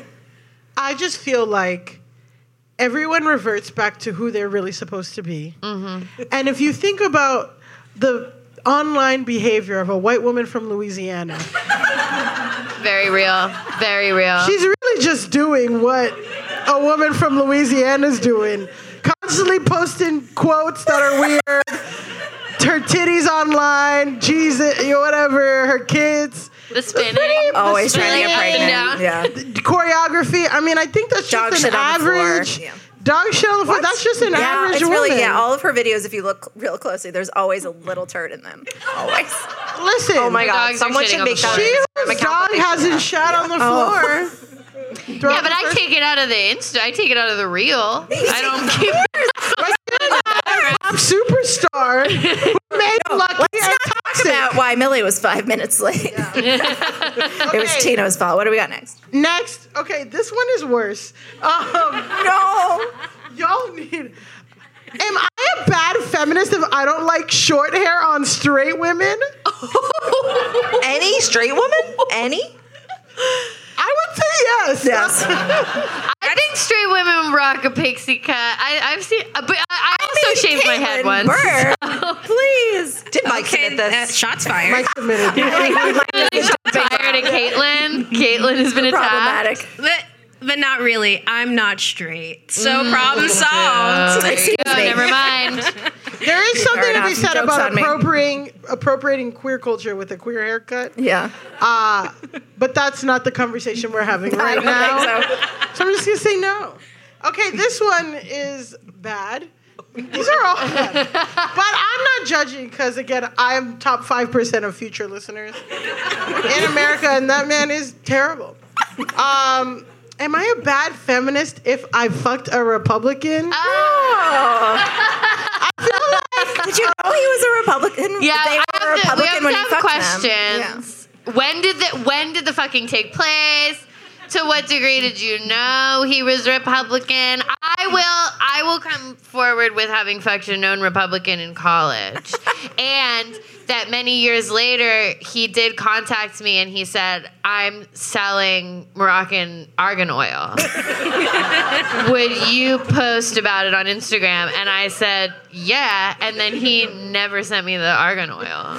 I just feel like everyone reverts back to who they're really supposed to be. Mm-hmm. And if you think about the online behavior of a white woman from Louisiana, Very real, very real. she's really just doing what a woman from Louisiana is doing. Constantly posting quotes that are weird, her titties online, Jesus, you know, whatever, her kids. the spinning, Always the trying to get spinning pregnant. and down. Yeah. choreography. I mean, I think that's Dog just an the average. Yeah. Dog shit on the floor. That's just an yeah, average it's woman. really yeah. All of her videos, if you look real closely, there's always a little turd in them. Always. Listen. Oh my The god! dogs are Someone should make that. floor. She Instagram whose dog that they should hasn't have. shat on the Oh. floor. Yeah, but I take it out of the Insta. I take it out of the reel. I don't keep. Pop superstar who made lucky Let's not talk about why Milly was five minutes late. it was Okay. Tino's fault. What do we got next? Next, okay, this one is worse. Um, No. y'all need. Am I a bad feminist if I don't like short hair on straight women? Any straight woman? Any? I would say yes. Yes. I think straight women rock a pixie cut. I, I've seen, uh, but I, I also shaved my head once. Burr, please. Did Mike Okay, submit uh, this? shots fired. Mike submitted. Tired of Kaitlin. Kaitlin has been attacked. Problematic. but, but not really. I'm not straight. So problem solved. There you Excuse go. me. Never mind. There is something to be said about on me. appropriating appropriating queer culture with a queer haircut. Yeah. Uh, but that's not the conversation we're having right don't now. think So I'm just gonna say no. Okay, this one is bad. These are all bad. But I'm not judging because again, I'm top five percent of future listeners in America, and that man is terrible. Um, am I a bad feminist if I fucked a Republican? Oh. Did you know he was a Republican? Yeah, they I were a have to, we have when to have fucked them. questions. When did the when did the fucking take place? To what degree did you know he was Republican? I will I will come forward with having fucked a known Republican in college. and that many years later he did contact me and he said, I'm selling Moroccan argan oil. Would you post about it on Instagram? And I said, Yeah. And then he never sent me the argan oil.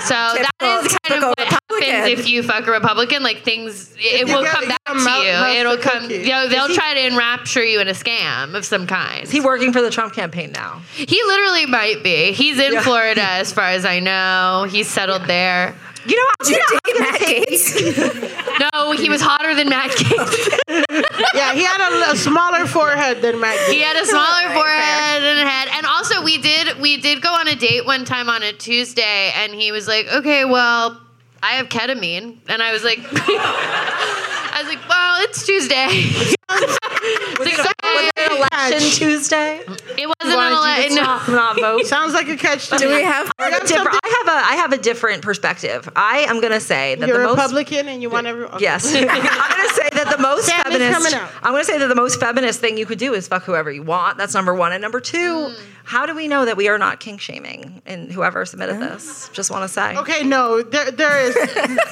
So that Typical- is kind of what Republican. if you fuck a Republican. Like things, it you will come back to mouth- you. mouth It'll come. cookie. You know, they'll he- try to enrapture you in a scam of some kind. Is he working for the Trump campaign now? He literally might be. He's in Yeah. Florida, as far as I know. He's settled there. You know, I'm date gonna Matt Gaetz? No, he was hotter than Matt Gaetz. yeah, he had a, a smaller forehead than Matt. He had a smaller forehead and a head. And also we did we did go on a date one time on a Tuesday and he was like, Okay, well, I have ketamine. And I was like I was like, Well, it's Tuesday. Was it, like, a, was it an election Tuesday? It wasn't an Wanted you to no. Not, not vote. Sounds like a catch. Do we have? I have, a different, I have a I have a different perspective. I am gonna say that You're the most Republican and you want everyone. okay. Yes. I'm going to say that the most Sam is feminist. coming out. I'm going to say that the most feminist thing you could do is fuck whoever you want. That's number one. And number two, mm. how do we know that we are not kink shaming And whoever submitted this? Just want to say. Okay, no, there, there is.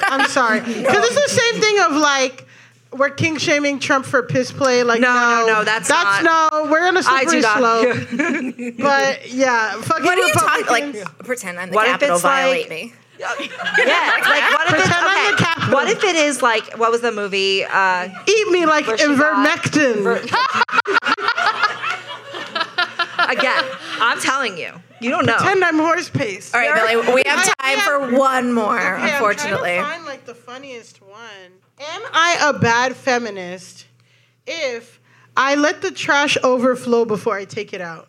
I'm sorry, because it's the same thing of like we're kink shaming Trump for piss play. Like No, no, no, no, that's that's not- no. We're on a I do slippery not. slope. but yeah, fucking What are you talking? Like, pretend I'm the What if Capitol. it's like- Violate me. Yeah. Like what if it's Pretend the okay, What if it is like what was the movie? Uh, Eat me like Where she again, I'm telling you, you don't know. Pretend I'm horse paste. All right, Billy. We have time for one more. Okay, unfortunately. I'm trying to find like the funniest one. Am I a bad feminist if I let the trash overflow before I take it out?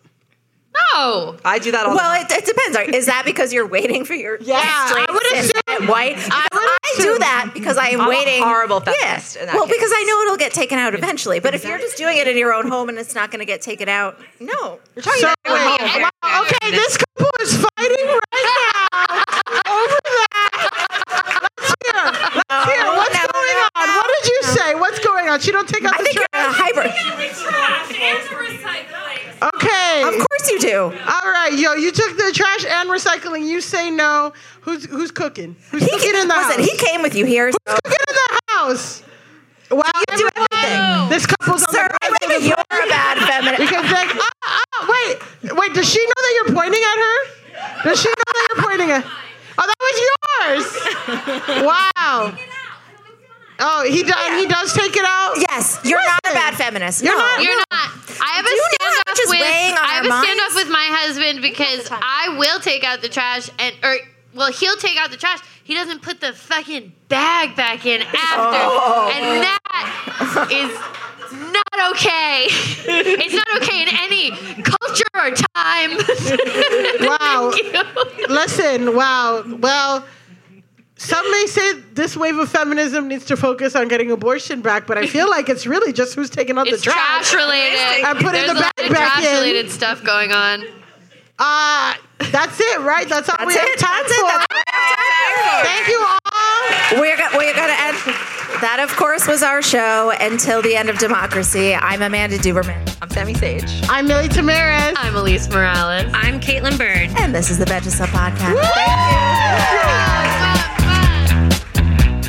No. I do that all Well, the time. it, it depends. Is that because you're waiting for your Yeah, straight I would assume- and white? I would I, do that because I am I'm a waiting. horrible feminist Yeah. in that well, case. because I know it'll get taken out eventually. But if you're just doing it in your own home and it's not going to get taken out, no. You're talking So, about wait, everyone. wow, okay, this couple is fighting right now over that. Let's hear. Let's hear. What's no, going no, on? What did you say? What's going on? She don't take out I the think you're trash. a hybrid. Okay, to. All right, yo, you took the trash and recycling. You say no. Who's who's cooking? Who's He cooking in the listen, house? he came with you here. So. cooking in the house. Wow, You do everything. This couple's on Sir, the I think you're a bad feminist. Because like, ah, ah, wait, wait, does she know that you're pointing at her? Does she know that you're pointing at? Oh, that was yours. Wow. Oh, he does. He does take it out. Yes, you're not a bad feminist. You're no. not. You're not. I have Do a standoff with on I have a standoff with my husband because I will take out the trash and or well he'll take out the trash. He doesn't put the fucking bag back in after, Oh. and that is not okay. it's not okay in any culture or time. Wow. Thank you. Listen, wow. Well, some may say this wave of feminism needs to focus on getting abortion back, but I feel like it's really just who's taking out the trash. trash related. And putting There's the a lot bag of back trash in. related stuff going on. Uh, that's it, right? That's all we have it. time That's it. for. That's all we have time for. Thank you all. We're, go- we're going to end. That, of course, was our show until the end of democracy. I'm Amanda Duberman. I'm Sami Sage. I'm Milly Tamarez. I'm Alise Morales. I'm Kaitlin Bird. And this is the Betches Sup Podcast. Thank you.